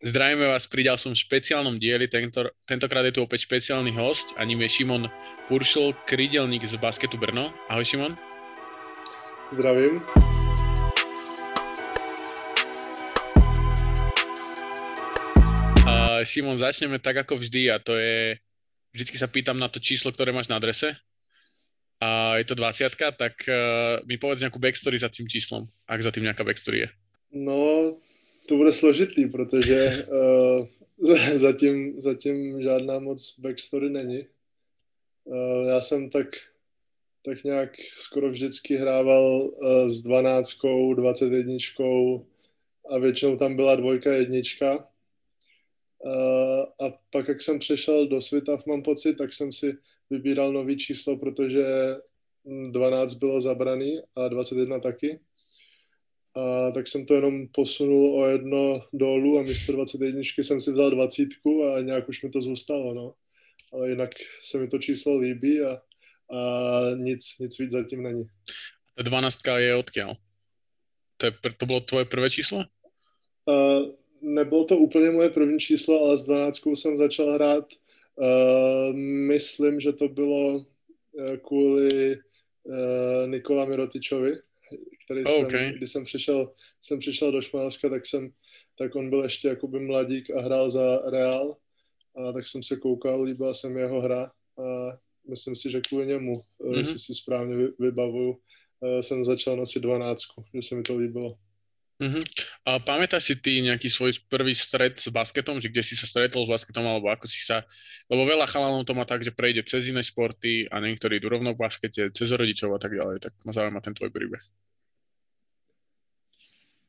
Zdravíme vás pri ďalšom špeciálnom dieli. Tento, tentokrát je tu opäť špeciálny host a ním je Šimon Puršel, krydelník z basketu Brno. Ahoj Šimon. Zdravím. Uh, Šimon, začneme tak ako vždy a to je, vždycky sa pýtam na to číslo, ktoré máš na adrese. A je to 20 tak uh, mi povedz nejakú backstory za tým číslom, ak za tým nejaká backstory je. No, to bude složitý, protože uh, zatím, zatím žádná moc backstory není. Uh, já jsem tak, tak nějak skoro vždycky hrával uh, s dvanáctkou, dvacet jedničkou a většinou tam byla dvojka, jednička. Uh, a pak, jak jsem přešel do Svitav, mám pocit, tak jsem si vybíral nový číslo, protože 12 bylo zabraný a 21 taky a tak jsem to jenom posunul o jedno dolů a místo 21 jsem si vzal 20 a nějak už mi to zůstalo, no. Ale jinak se mi to číslo líbí a, a nic, nic víc zatím není. Ta 12 je odkiaľ? To, je, to bylo tvoje prvé číslo? Uh, nebylo to úplně moje první číslo, ale s 12 jsem začal hrát. Uh, myslím, že to bylo uh, kvůli uh, Nikola Mirotičovi, který oh, okay. jsem, když jsem přišel, jsem přišel do Španělska, tak jsem, tak on byl ještě jakoby mladík a hrál za Real, a tak jsem se koukal, líbila se mi jeho hra a myslím si, že kvůli němu, mm-hmm. jestli si správně vybavuju, eh, jsem začal nosit dvanáctku, že se mi to líbilo. Uh-huh. A pamätáš si ty nejaký svoj prvý stret s basketom, že kde si sa stretol s basketom, alebo ako si sa... Lebo veľa chalanov to má tak, že prejde cez iné športy a niektorí idú rovno v baskete, cez rodičov a tak ďalej. Tak ma zaujíma ten tvoj príbeh.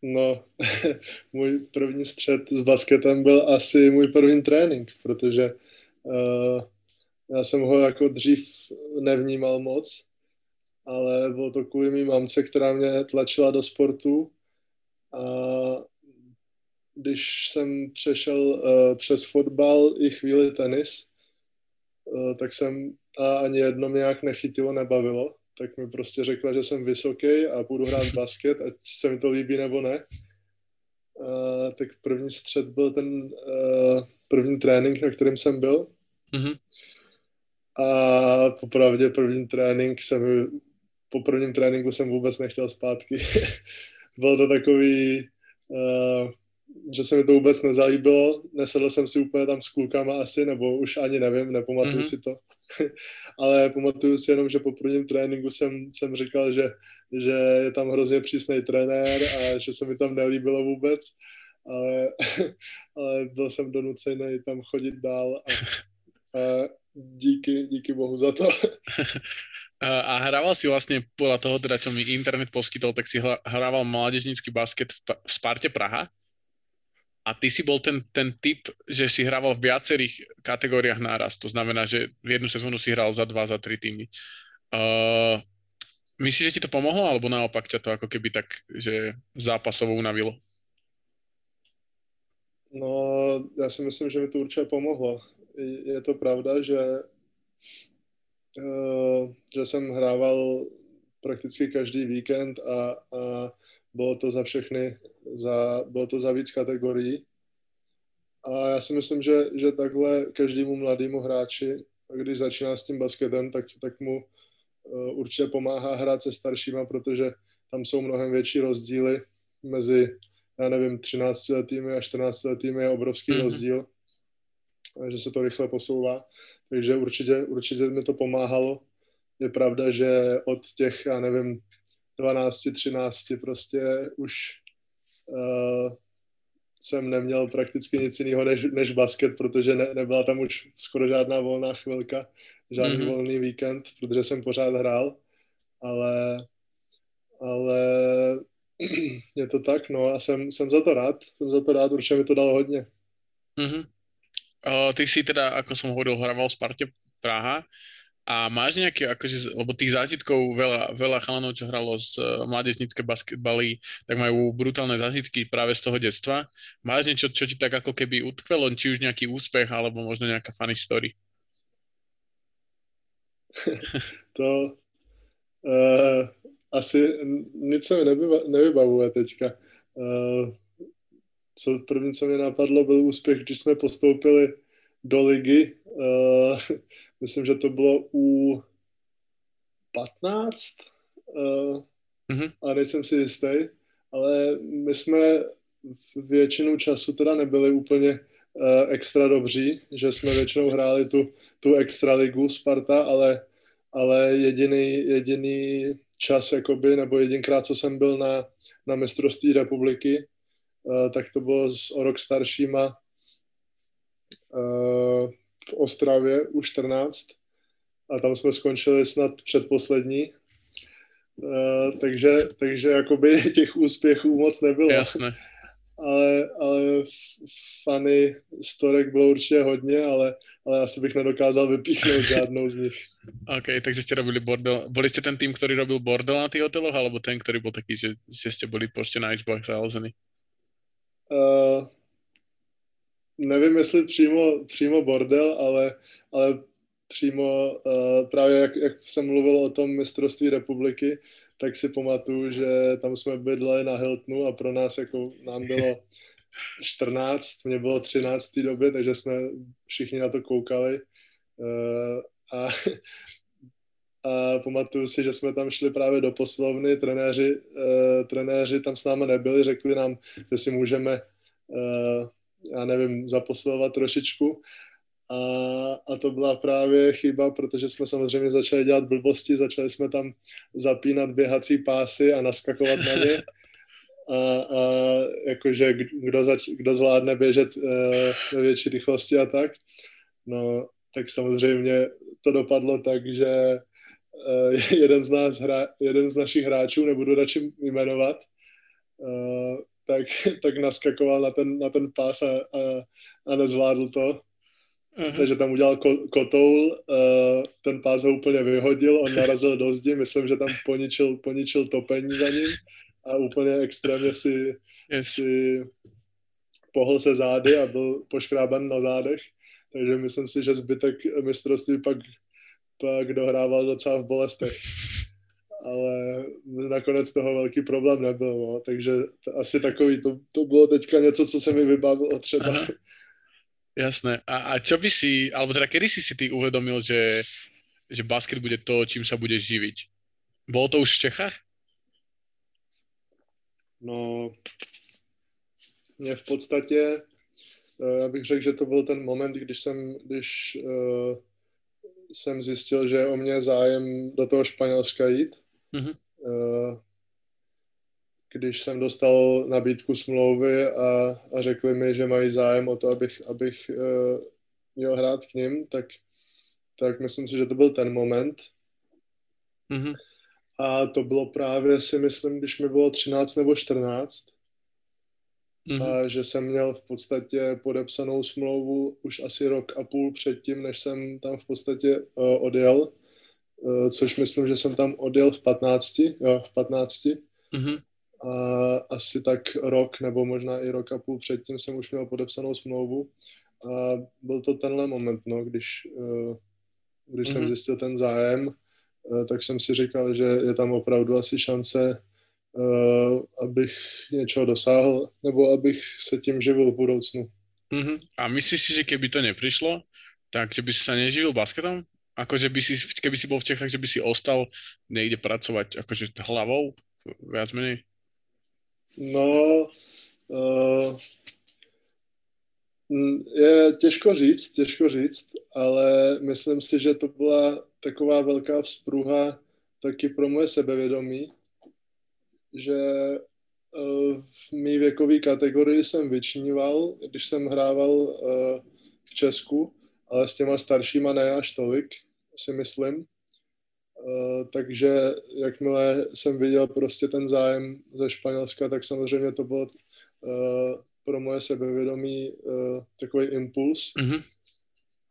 No, můj první střed s basketem byl asi můj první trénink, protože uh, já jsem ho jako dřív nevnímal moc, ale bylo to kvůli mý mamce, která mě tlačila do sportu. A když jsem přešel uh, přes fotbal i chvíli tenis, uh, tak jsem a ani jedno mě nějak nechytilo, nebavilo tak mi prostě řekla, že jsem vysoký a budu hrát basket, ať se mi to líbí nebo ne. Uh, tak první střed byl ten uh, první trénink, na kterém jsem byl. Mm-hmm. A popravdě první trénink jsem, po prvním tréninku jsem vůbec nechtěl zpátky. byl to takový, uh, že se mi to vůbec nezalíbilo. Nesedl jsem si úplně tam s klukama asi, nebo už ani nevím, nepamatuju mm-hmm. si to. ale pamatuju si jenom, že po prvním tréninku jsem, jsem říkal, že, že je tam hrozně přísný trenér a že se mi tam nelíbilo vůbec, ale, ale byl jsem donucený tam chodit dál a, a díky, díky bohu za to. A hrával si vlastne podľa toho, teda čo mi internet poskytol, tak si hrával mládežnícky basket v, Sparte Praha? A ty si bol ten, ten typ, že si hrával v viacerých kategóriách náraz. To znamená, že v jednu sezónu si hral za dva, za tri týmy. Uh, myslíš, že ti to pomohlo, alebo naopak ťa to ako keby tak, že zápasovo unavilo? No, já si myslím, že mi to určitě pomohlo. Je to pravda, že, uh, že jsem hrával prakticky každý víkend a, a bylo to za všechny, za, bylo to za víc kategorií. A já si myslím, že, že takhle každému mladému hráči, když začíná s tím basketem, tak, tak mu uh, určitě pomáhá hrát se staršíma, protože tam jsou mnohem větší rozdíly mezi, já nevím, 13 letými a 14 letými je obrovský mm-hmm. rozdíl, že se to rychle posouvá. Takže určitě, určitě mi to pomáhalo. Je pravda, že od těch, já nevím, 12, 13 prostě už uh, jsem neměl prakticky nic jiného než, než basket, protože ne, nebyla tam už skoro žádná volná chvilka, žádný mm-hmm. volný víkend, protože jsem pořád hrál, ale, ale je to tak, no a jsem, jsem za to rád, jsem za to rád, určitě mi to dalo hodně. Mm-hmm. Uh, ty si teda, ako som hovoril, hrával v Sparte Praha. A máš nejaké, akože, lebo tých zážitkov veľa, veľa chalanov, čo hralo z uh, mládežnícke basketbaly, tak majú brutálne zážitky práve z toho detstva. Máš niečo, čo ti tak ako keby utkvelo, či už nejaký úspech, alebo možno nejaká funny story? to uh, asi nic se mi nevyba, nevybavuje teďka. Uh, co první, co mě napadlo, byl úspěch, když jsme postoupili do ligy. Uh, myslím, že to bylo u 15 uh, mm-hmm. a nejsem si jistý, ale my jsme většinu času teda nebyli úplně uh, extra dobří, že jsme většinou hráli tu, tu extra ligu Sparta, ale, ale jediný, jediný čas, jakoby, nebo jedinkrát, co jsem byl na, na mistrovství republiky, uh, tak to bylo s o rok staršíma uh, v Ostravě u 14 a tam jsme skončili snad předposlední. Uh, takže, takže jakoby těch úspěchů moc nebylo. Jasné. Ale, ale fany storek bylo určitě hodně, ale, ale asi bych nedokázal vypíchnout žádnou z nich. OK, takže jste robili bordel. Byli jste ten tým, který robil bordel na těch hoteloch, alebo ten, který byl taký, že, že jste byli prostě na izbách založený? Uh, nevím, jestli přímo, přímo bordel, ale, ale přímo uh, právě jak, jak jsem mluvil o tom mistrovství republiky, tak si pamatuju, že tam jsme bydleli na Hiltonu a pro nás jako nám bylo 14, mě bylo 13 v té době, takže jsme všichni na to koukali. Uh, a, a pamatuju si, že jsme tam šli právě do poslovny, trenéři, uh, trenéři tam s námi nebyli, řekli nám, že si můžeme, uh, já nevím, zaposlovat trošičku a, a to byla právě chyba, protože jsme samozřejmě začali dělat blbosti, začali jsme tam zapínat běhací pásy a naskakovat na ně. A, a jakože kdo, zač, kdo zvládne běžet uh, ve větší rychlosti a tak. No, tak samozřejmě to dopadlo tak, že uh, jeden z nás hra, jeden z našich hráčů, nebudu radši jmenovat, uh, tak, tak naskakoval na ten, na ten pás a, a, a nezvládl to Uh-huh. Takže tam udělal ko- kotoul, uh, ten pás ho úplně vyhodil, on narazil do zdi, myslím, že tam poničil, poničil topení za ním a úplně extrémně si, yes. si pohl se zády a byl poškrában na zádech. Takže myslím si, že zbytek mistrovství pak, pak dohrával docela v bolestech. Ale nakonec toho velký problém nebyl, no. takže to, asi takový, to, to bylo teďka něco, co se mi vybavilo třeba. Aha. Jasné. A, a čo by si, alebo teda kedy si si ty uvedomil, že, že basket bude to, čím sa budeš živiť? Bolo to už v Čechách? No, mě v podstatě, eh, já bych řekl, že to byl ten moment, když jsem, když uh, jsem zjistil, že o mě zájem do toho Španělska jít. Mm-hmm. Když jsem dostal nabídku smlouvy a, a řekli mi, že mají zájem o to, abych, abych uh, měl hrát k ním, tak, tak myslím si, že to byl ten moment. Mm-hmm. A to bylo právě, si myslím, když mi bylo 13 nebo 14. Mm-hmm. A že jsem měl v podstatě podepsanou smlouvu už asi rok a půl předtím, než jsem tam v podstatě uh, odjel. Uh, což myslím, že jsem tam odjel v 15, jo, v 15. Mm-hmm a asi tak rok nebo možná i rok a půl předtím jsem už měl podepsanou smlouvu a byl to tenhle moment, no, když, eh, když mm-hmm. jsem mhm. zjistil ten zájem, eh, tak jsem si říkal, že je tam opravdu asi šance, eh, abych něčeho dosáhl, nebo abych se tím živil v budoucnu. Mm-hmm. A myslíš si, že keby to nepřišlo, tak že by si sa neživil basketom? Akože by si, keby si bol v Čechách, že by si ostal niekde pracovať akože hlavou, viac menej? No, uh, je těžko říct, těžko říct, ale myslím si, že to byla taková velká vzpruha taky pro moje sebevědomí, že uh, v mý věkové kategorii jsem vyčníval, když jsem hrával uh, v Česku, ale s těma staršíma ne až tolik, si myslím. Eh, takže jakmile jsem viděl prostě ten zájem ze Španělska, tak samozřejmě to bylo uh, pro moje sebevědomí uh, takový impuls. Mm-hmm.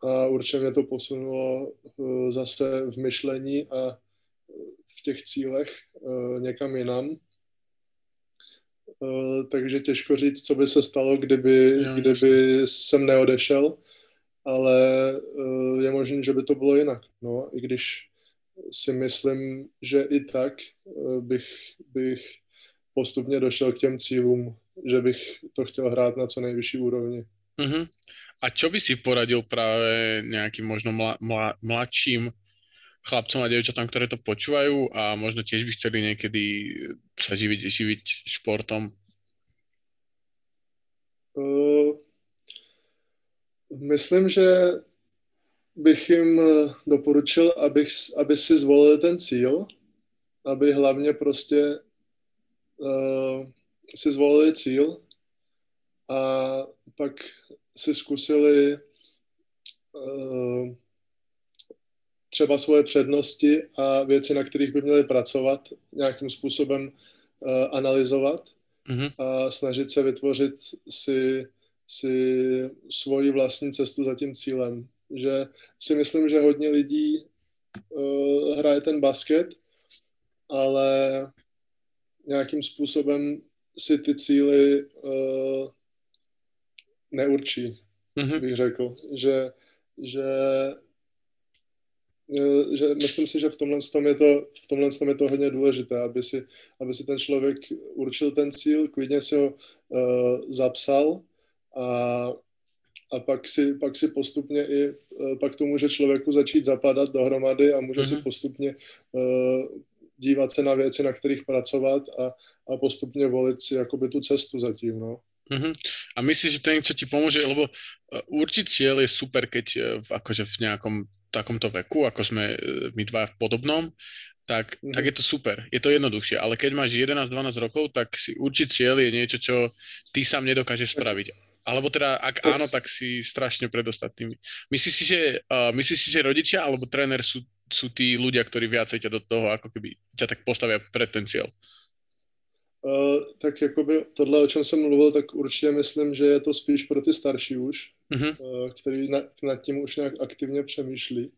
A určitě mě to posunulo uh, zase v myšlení a v těch cílech uh, někam jinam. Uh, takže těžko říct, co by se stalo, kdyby, jo, kdyby jsem neodešel, ale uh, je možné, že by to bylo jinak. No, i když si myslím, že i tak eh, bych, bych postupně došel k těm cílům, že bych to chtěl hrát na co nejvyšší úrovni. Uh-huh. A čo by si poradil práve nejakým možno mla, mla, mladším chlapcom a devčatám, ktoré to počúvajú a možno tiež by chceli niekedy sa živiť, živiť športom? Uh, myslím, že bych jim doporučil, abych, aby si zvolili ten cíl, aby hlavně prostě uh, si zvolili cíl a pak si zkusili uh, třeba svoje přednosti a věci, na kterých by měli pracovat, nějakým způsobem uh, analyzovat mm-hmm. a snažit se vytvořit si, si svoji vlastní cestu za tím cílem. Že si myslím, že hodně lidí uh, hraje ten basket, ale nějakým způsobem si ty cíly uh, neurčí, mm-hmm. bych řekl. Že, že, eh, že myslím si, že v tomhle tom je to, v tomhle tom je to hodně důležité, aby si, aby si ten člověk určil ten cíl, klidně si ho uh, zapsal a, a pak, si, pak si postupně i, uh, pak to může člověku začít zapadat dohromady a může mm-hmm. si mhm. postupně uh, dívat se na věci, na kterých pracovat a, a postupně volit si jakoby tu cestu zatím, no. Uh-huh. A myslíš, že to je niečo ti pomôže, lebo e, určite cieľ je super, keď e, v, akože v nejakom takomto veku, ako sme e, my dva v podobnom, tak, uh-huh. tak je to super, je to jednoduchšie. Ale keď máš 11-12 rokov, tak si určiť cieľ je niečo, čo ty sám nedokážeš spraviť. Alebo teda, ak áno, tak si strašne pred ostatnými. Myslíš si, že, uh, myslíš si, že rodičia alebo tréner sú, sú tí ľudia, ktorí viacej ťa do toho, ako keby ťa tak postavia pred ten cieľ? Uh, tak jakoby tohle, o čem jsem mluvil, tak určitě myslím, že je to spíš pro ty starší už, uh-huh. uh, který na, nad tím už nějak aktivně přemýšlí.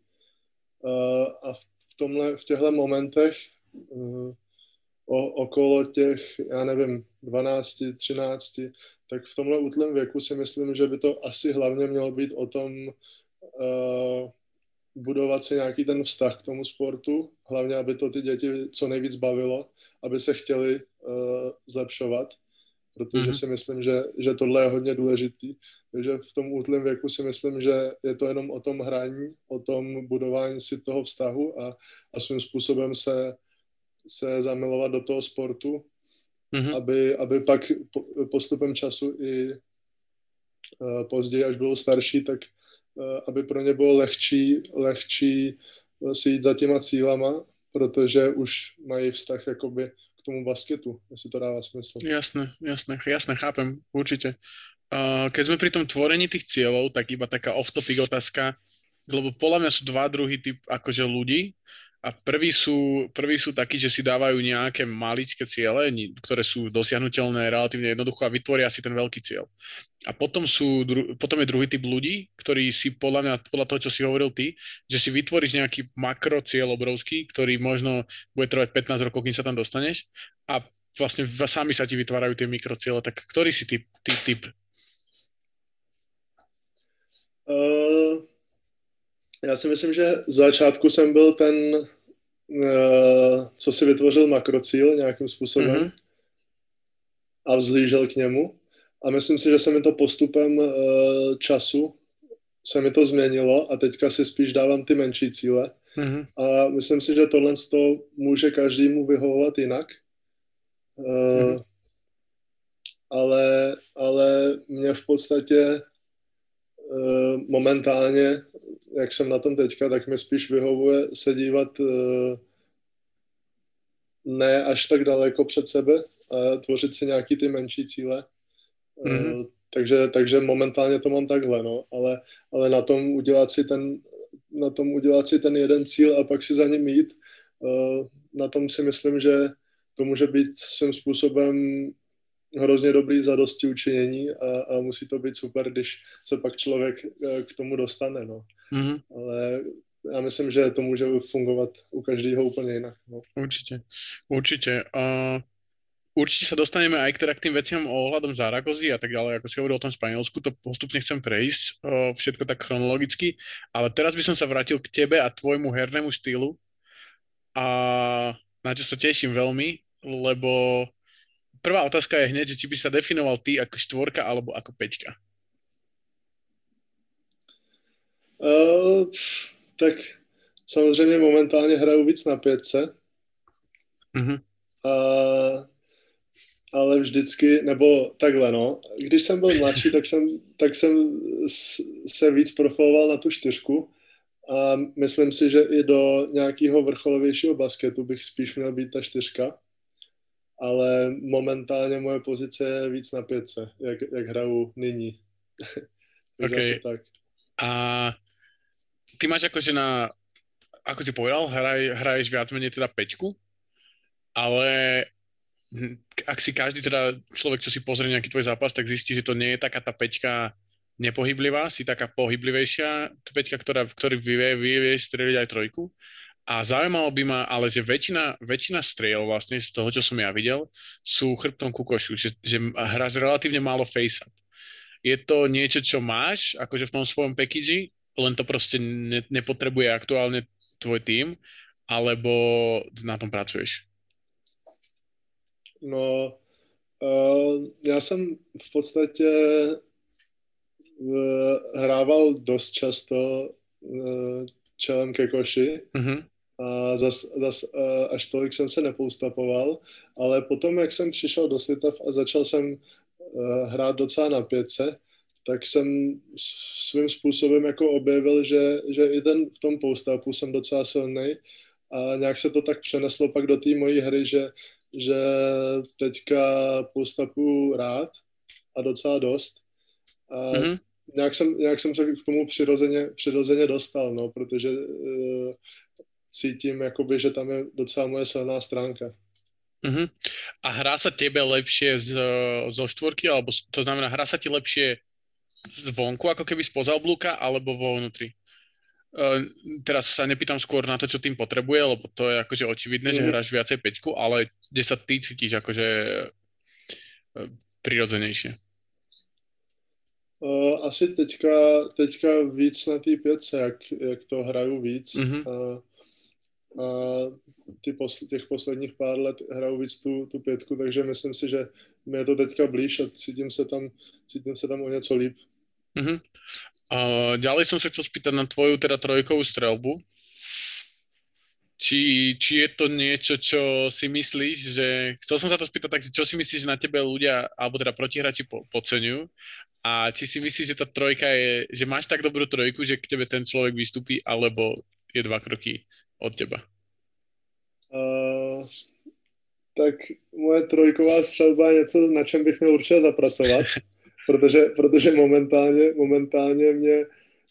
Uh, a v, tomhle, v těchto momentech uh, o, okolo těch, já nevím, 12, 13, tak v tomhle útlém věku si myslím, že by to asi hlavně mělo být o tom uh, budovat si nějaký ten vztah k tomu sportu, hlavně, aby to ty děti co nejvíc bavilo, aby se chtěli uh, zlepšovat, protože mm-hmm. si myslím, že, že tohle je hodně důležitý. Takže v tom útlém věku si myslím, že je to jenom o tom hraní, o tom budování si toho vztahu a, a svým způsobem se, se zamilovat do toho sportu, mm-hmm. aby, aby pak po, postupem času i uh, později, až budou starší, tak uh, aby pro ně bylo lehčí, lehčí si jít za těma cílama, protože už mají vztah jakoby k tomu basketu, jestli to dává smysl. Jasné, jasné, jasné, chápem, určite. Uh, keď sme pri tom tvorení tých cieľov, tak iba taká off-topic otázka, lebo podľa mňa sú dva druhy typ akože ľudí. A prví sú, prví sú takí, že si dávajú nejaké maličké ciele, ktoré sú dosiahnutelné relatívne jednoducho a vytvoria si ten veľký cieľ. A potom, sú, potom je druhý typ ľudí, ktorí si podľa mňa, podľa toho, čo si hovoril ty, že si vytvoríš nejaký makro cieľ obrovský, ktorý možno bude trvať 15 rokov, kým sa tam dostaneš a vlastne sami sa ti vytvárajú tie mikrociele. Tak ktorý si typ? typ, typ? Uh, já si myslím, že z začátku jsem byl ten, uh, co si vytvořil makrocíl nějakým způsobem mm-hmm. a vzlížel k němu. A myslím si, že se mi to postupem uh, času se mi to změnilo a teďka si spíš dávám ty menší cíle. Mm-hmm. A myslím si, že tohle to může každému vyhovovat jinak. Mm-hmm. ale, ale mě v podstatě momentálně jak jsem na tom teďka, tak mi spíš vyhovuje se dívat uh, ne až tak daleko před sebe a tvořit si nějaký ty menší cíle. Mm-hmm. Takže, takže momentálně to mám takhle, no, ale, ale na tom udělat si ten, na tom udělat si ten jeden cíl a pak si za ním jít, uh, na tom si myslím, že to může být svým způsobem hrozně dobrý zadosti učinění a, a musí to být super, když se pak člověk k tomu dostane, no. Mm-hmm. Ale já myslím, že to může fungovat u každého úplně jinak. No. Určitě, určitě. Uh, určite sa dostaneme aj k, teda k tým veciam ohľadom Zaragozy a tak ďalej, ako si hovoril o tom Španielsku, to postupne chcem prejsť, uh, všetko tak chronologicky, ale teraz by som sa vrátil k tebe a tvojmu hernému štýlu a na čo sa teším veľmi, lebo prvá otázka je hneď, že či by sa definoval ty ako štvorka alebo ako peťka. Uh, tak samozřejmě momentálně hraju víc na pětce. Uh-huh. Uh, ale vždycky, nebo takhle no, když jsem byl mladší, tak jsem, tak jsem se víc profiloval na tu čtyřku a myslím si, že i do nějakého vrcholovějšího basketu bych spíš měl být ta čtyřka, ale momentálně moje pozice je víc na pětce, jak, jak hraju nyní. okay. tak. A ty máš akože na, ako si povedal, hraj, hraješ viac menej teda peťku, ale ak si každý teda človek, čo si pozrie nejaký tvoj zápas, tak zistí, že to nie je taká tá peťka nepohyblivá, si taká pohyblivejšia peťka, ktorá, ktorý vie, vie, vie streliť aj trojku. A zaujímalo by ma, ale že väčšina, väčšina striel vlastne z toho, čo som ja videl, sú chrbtom ku košu, že, že hráš relatívne málo face-up. Je to niečo, čo máš, akože v tom svojom package, len to proste ne, nepotrebuje aktuálne tvoj tým, alebo na tom pracuješ? No, uh, já jsem v podstatě uh, hrával dost často uh, čelem ke koši mm-hmm. a zas, zas uh, až tolik jsem se nepoustapoval, ale potom, jak jsem přišel do světa a začal jsem uh, hrát docela na pětce, tak jsem svým způsobem jako objevil, že, že i ten v tom poustapu jsem docela silný a nějak se to tak přeneslo pak do té mojí hry, že že teďka postapu rád a docela dost. A mm-hmm. nějak, jsem, nějak jsem se k tomu přirozeně, přirozeně dostal, no, protože uh, cítím, jakoby, že tam je docela moje silná stránka. Mm-hmm. A hrá sa tebe lepšie z, zo štvorky, alebo to znamená, hrá sa ti lepšie zvonku, ako keby spoza oblúka, alebo vo vnútri? Uh, teraz sa nepýtam skôr na to, čo tým potrebuje, lebo to je akože očividné, mm. že hráš viacej peťku, ale kde sa ty cítiš akože uh, prirodzenejšie? Uh, asi teďka, teďka víc na té pětce, jak, jak to hraju víc. Mm-hmm. Uh, a ty posl- těch posledních pár let hraju víc tu, tu pětku, takže myslím si, že mi je to teďka blíž a cítím se tam, cítím se tam o něco líp. Mm-hmm. Uh, ďalej som sa chcel spýtať na tvoju teda trojkovú strelbu. Či, či je to niečo, čo si myslíš, že... Chcel som sa to spýtať tak, čo si myslíš, že na tebe ľudia, alebo teda protihráči po, podceňujú a či si myslíš, že tá trojka je, že máš tak dobrú trojku, že k tebe ten človek vystúpi, alebo je dva kroky od teba? Uh, tak moje trojková střelba je něco, na čem bych měl určitě zapracovat. protože, protože momentálně, momentálně mě,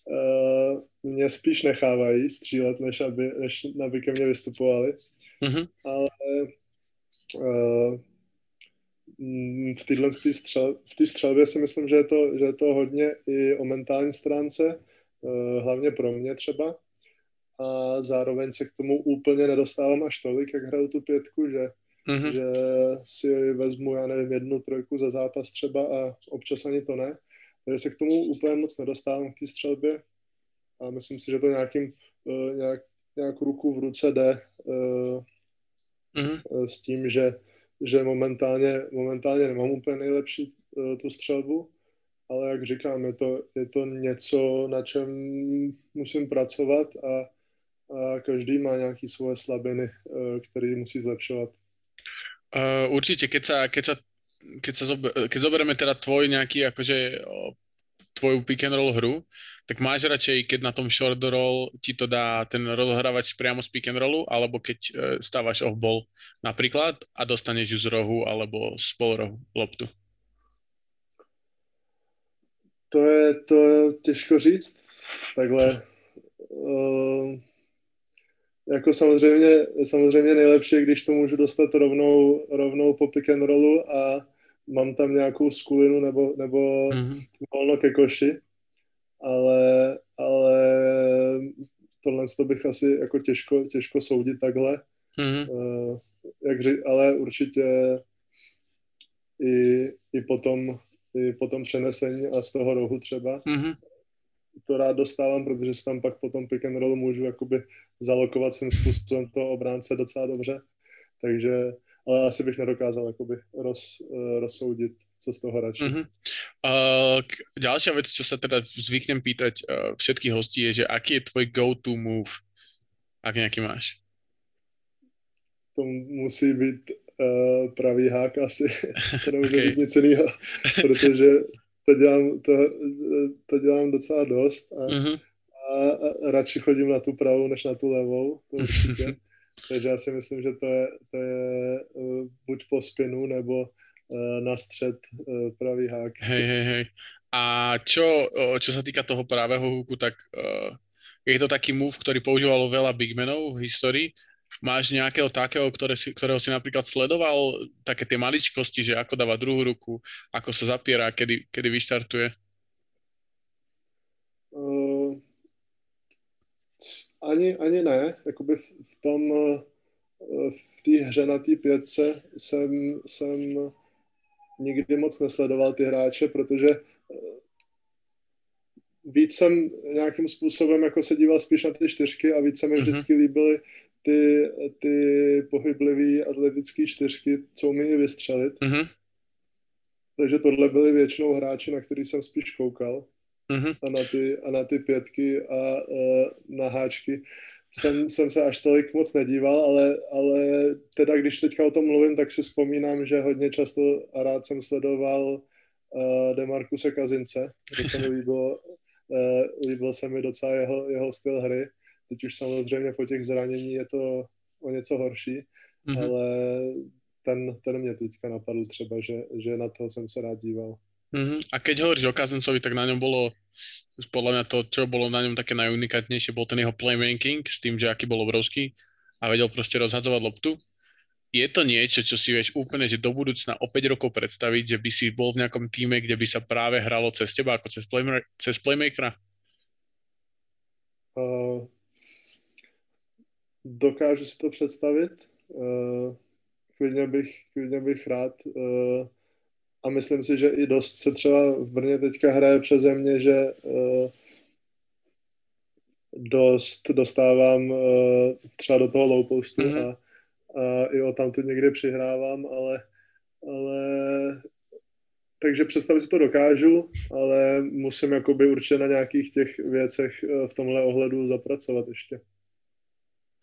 uh, mě spíš nechávají střílet, než aby, než aby ke mně vystupovali. Mm-hmm. Ale uh, v téhle střel, v té střelbě si myslím, že je, to, že je to hodně i o mentální stránce, uh, hlavně pro mě třeba. A zároveň se k tomu úplně nedostávám až tolik, jak hraju tu pětku, že mm-hmm. že si vezmu, já nevím, jednu trojku za zápas třeba a občas ani to ne. Takže se k tomu úplně moc nedostávám k té střelbě a myslím si, že to nějakým, uh, nějak, nějak ruku v ruce jde mm-hmm. s tím, že, že momentálně, momentálně nemám úplně nejlepší tu střelbu, ale jak říkám, je to, je to něco, na čem musím pracovat a, a každý má nějaké svoje slabiny, které musí zlepšovat. Uh, určite, keď sa, keď sa, keď, sa zober, keď zoberieme teda tvoj nejaký akože tvoju pick and roll hru, tak máš radšej, keď na tom short roll ti to dá ten rozohrávač priamo z pick and rollu, alebo keď uh, stávaš off ball napríklad a dostaneš ju z rohu alebo z polrohu loptu? To je, to je těžko říct. Takhle. Uh jako samozřejmě, samozřejmě nejlepší, když to můžu dostat rovnou, rovnou po pick and rollu a mám tam nějakou skulinu nebo, nebo mm-hmm. volno ke koši, ale, ale tohle to bych asi jako těžko, těžko soudit takhle. Mm-hmm. Uh, jak ři, ale určitě i, i potom i potom přenesení a z toho rohu třeba. Mm-hmm to rád dostávám, protože se tam pak potom pick and roll můžu jakoby zalokovat svým způsobem toho obránce docela dobře. Takže ale asi bych nedokázal jakoby roz, rozsoudit, co z toho radši. Uh-huh. Uh, ďalšia vec, čo sa teda zvyknem pýtať uh, všetkých hostí je, že aký je tvoj go-to move, ak nejaký máš? To musí být uh, pravý hák asi, to nemůže okay. být nic jiného, protože to dělám, to, to dělám docela dost a, uh-huh. A, radši chodím na tu pravou, než na tu levou, to určitě. Takže já si myslím, že to je, to je uh, buď po spinu, nebo uh, na střed uh, pravý hák. Hej, hej, hej. A čo, čo sa týka toho pravého húku, tak uh, je to taký move, ktorý používalo veľa bigmenov v histórii. Máš nejakého takého, ktoré si, ktorého si napríklad sledoval, také tie maličkosti, že ako dáva druhú ruku, ako sa zapiera, kedy, kedy vyštartuje? Uh, ani, ani ne. Jakoby v tom, v té hře na té pětce jsem, jsem nikdy moc nesledoval ty hráče, protože víc jsem nějakým způsobem jako se díval spíš na ty čtyřky a víc se mi uh-huh. vždycky líbily ty, ty pohyblivé atletické čtyřky, co umí vystřelit. Uh-huh. Takže tohle byly většinou hráči, na který jsem spíš koukal. Uh-huh. A, na ty, a na ty pětky a uh, na háčky jsem, jsem se až tolik moc nedíval, ale, ale teda když teďka o tom mluvím, tak si vzpomínám, že hodně často a rád jsem sledoval uh, Demarkuse Kazince, to se mi líbilo, uh, líbil se mi docela jeho, jeho styl hry. Teď už samozřejmě po těch zranění je to o něco horší, mm-hmm. ale ten, ten mě teďka napadl třeba, že, že na to jsem se rád díval. Mm-hmm. A keď hovoríš o Kazencovi, tak na ňom bolo podľa mňa to, čo bolo na ňom také najunikátnejšie, bol ten jeho playmaking s tým, že aký bol obrovský a vedel proste rozhadzovať loptu. Je to niečo, čo si vieš úplne, že do budúcna o 5 rokov predstaviť, že by si bol v nejakom týme, kde by sa práve hralo cez teba ako cez, playma- cez playmakera? Uh, dokážu si to představit. Uh, klidně, bych, klidně bych rád. Uh, a myslím si, že i dost se třeba v Brně teďka hraje přeze mě, že uh, dost dostávám uh, třeba do toho low postu mm-hmm. a, a i o tam tu někdy přihrávám, ale, ale takže představit si to dokážu, ale musím jakoby určitě na nějakých těch věcech uh, v tomhle ohledu zapracovat ještě.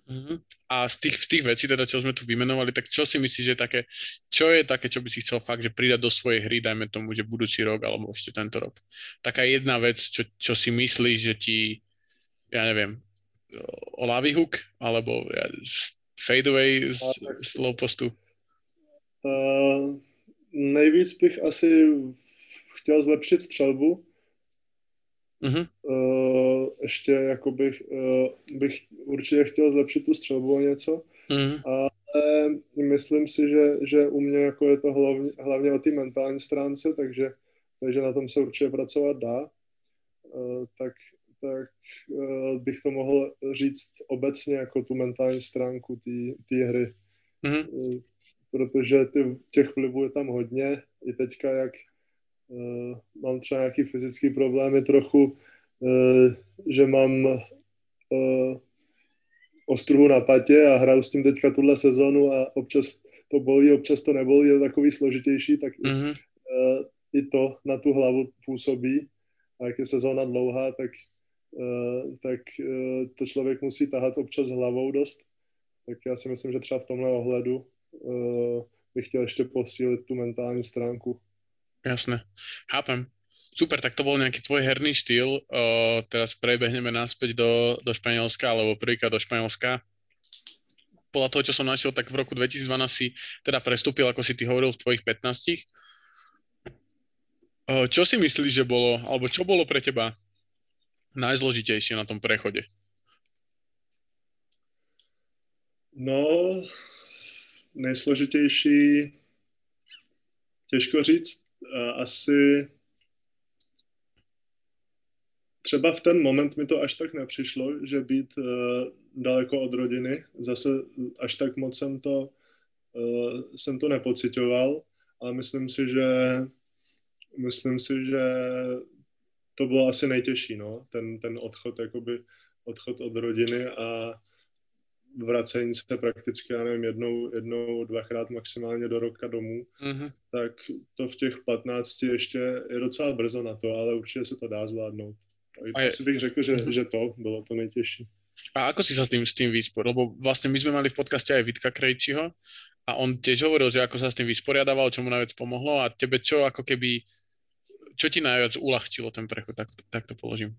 Uh-huh. A z tých, z tých vecí, teda, čo sme tu vymenovali, tak čo si myslíš, že také, čo je také, čo by si chcel fakt, že pridať do svojej hry, dajme tomu, že budúci rok, alebo ešte tento rok. Taká jedna vec, čo, čo si myslíš, že ti, ja neviem, lavy hook, alebo ja, fadeaway z, z low postu? Uh, nejvíc bych asi chtěl zlepšit střelbu, Uh-huh. Uh, ještě jako bych, uh, bych určitě chtěl zlepšit tu střelbu o něco, uh-huh. ale myslím si, že, že u mě jako je to hlavně, hlavně o té mentální stránce, takže, takže na tom se určitě pracovat dá. Uh, tak tak uh, bych to mohl říct obecně jako tu mentální stránku té hry. Uh-huh. Uh, protože ty, těch vlivů je tam hodně. I teďka, jak mám třeba nějaký fyzický problémy trochu, uh, že mám uh, ostruhu na patě a hraju s tím teďka tuhle sezonu a občas to bolí, občas to nebolí, je takový složitější, tak mm-hmm. uh, i to na tu hlavu působí. A jak je sezóna dlouhá, tak, uh, tak uh, to člověk musí tahat občas hlavou dost. Tak já si myslím, že třeba v tomhle ohledu uh, bych chtěl ještě posílit tu mentální stránku. Jasné, chápem. Super, tak to bol nejaký tvoj herný štýl. Uh, teraz prebehneme naspäť do, do Španielska, alebo prvýkrát do Španielska. Podľa toho, čo som našiel, tak v roku 2012 si teda prestúpil, ako si ty hovoril, v tvojich 15. Uh, čo si myslíš, že bolo, alebo čo bolo pre teba najzložitejšie na tom prechode? No, nejsložitější, těžko říct, asi třeba v ten moment mi to až tak nepřišlo, že být uh, daleko od rodiny, zase až tak moc jsem to, uh, jsem to nepocitoval, ale myslím si, že myslím si, že to bylo asi nejtěžší, no, ten, ten odchod, jakoby odchod od rodiny a vracení se prakticky, já nevím, jednou, jednou, dvakrát maximálně do roka domů, mm-hmm. tak to v těch 15 ještě je docela brzo na to, ale určitě se to dá zvládnout. A je... Asi bych řekl, že, mm-hmm. že to bylo to nejtěžší. A ako si sa tým, s tým vyspor? Lebo vlastne my sme mali v podcaste aj Vitka Krejčiho a on tiež hovoril, že ako sa s tým vysporiadaval, čo mu najviac pomohlo a tebe čo ako keby, čo ti najviac uľahčilo ten prechod, tak, tak to položím.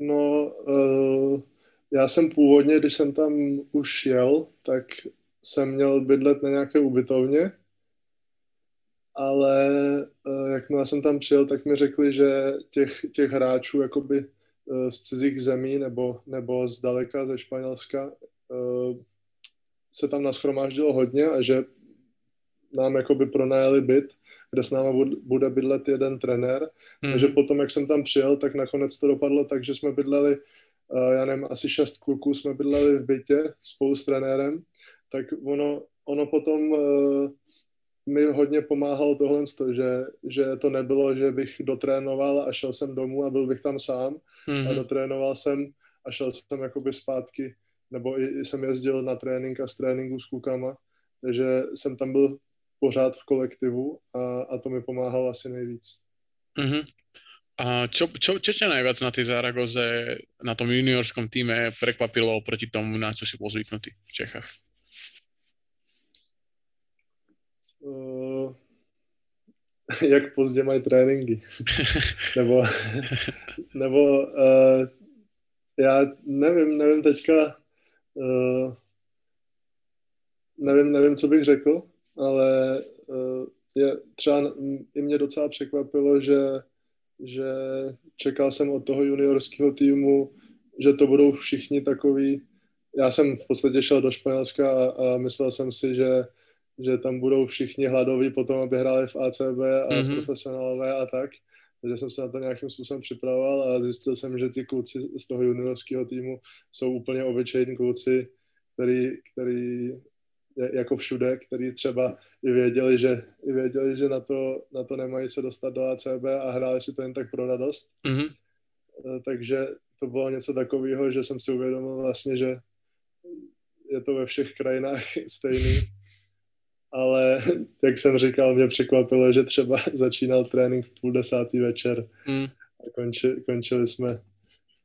No, uh, já jsem původně, když jsem tam už jel, tak jsem měl bydlet na nějaké ubytovně, ale uh, jakmile jsem tam přijel, tak mi řekli, že těch, těch hráčů jakoby uh, z cizích zemí nebo, nebo z daleka ze Španělska uh, se tam naschromáždilo hodně a že nám jakoby pronajeli byt, kde s námi bude bydlet jeden trenér. Hmm. Takže potom, jak jsem tam přijel, tak nakonec to dopadlo tak, že jsme bydleli, já nevím, asi šest kluků jsme bydleli v bytě spolu s trenérem, tak ono, ono potom uh, mi hodně pomáhalo tohle, že, že to nebylo, že bych dotrénoval a šel jsem domů a byl bych tam sám, mm-hmm. a dotrénoval jsem a šel jsem jakoby zpátky, nebo i, i jsem jezdil na trénink a z tréninku s klukama, takže jsem tam byl pořád v kolektivu a, a to mi pomáhalo asi nejvíc. Mm-hmm. A čo, čo, čo ťa najviac na tej Zaragoze, na tom juniorskom týme prekvapilo proti tomu, na čo si bol zvyknutý v Čechách? Uh, jak pozdě mají tréninky. nebo nebo uh, já nevím, nevím teďka, uh, nevím, nevím, co bych řekl, ale uh, je, třeba i mě docela překvapilo, že, že čekal jsem od toho juniorského týmu, že to budou všichni takový. Já jsem v podstatě šel do Španělska a, a myslel jsem si, že, že tam budou všichni hladoví potom, aby hráli v ACB a mm-hmm. profesionálové a tak. Takže jsem se na to nějakým způsobem připravoval a zjistil jsem, že ty kluci z toho juniorského týmu jsou úplně obyčejní kluci, který, který jako všude, který třeba i věděli, že, i věděli, že na, to, na to nemají se dostat do ACB a hráli si to jen tak pro radost. Mm-hmm. Takže to bylo něco takového, že jsem si uvědomil vlastně, že je to ve všech krajinách stejný. Ale jak jsem říkal, mě překvapilo, že třeba začínal trénink v půl desátý večer mm. a konči, končili jsme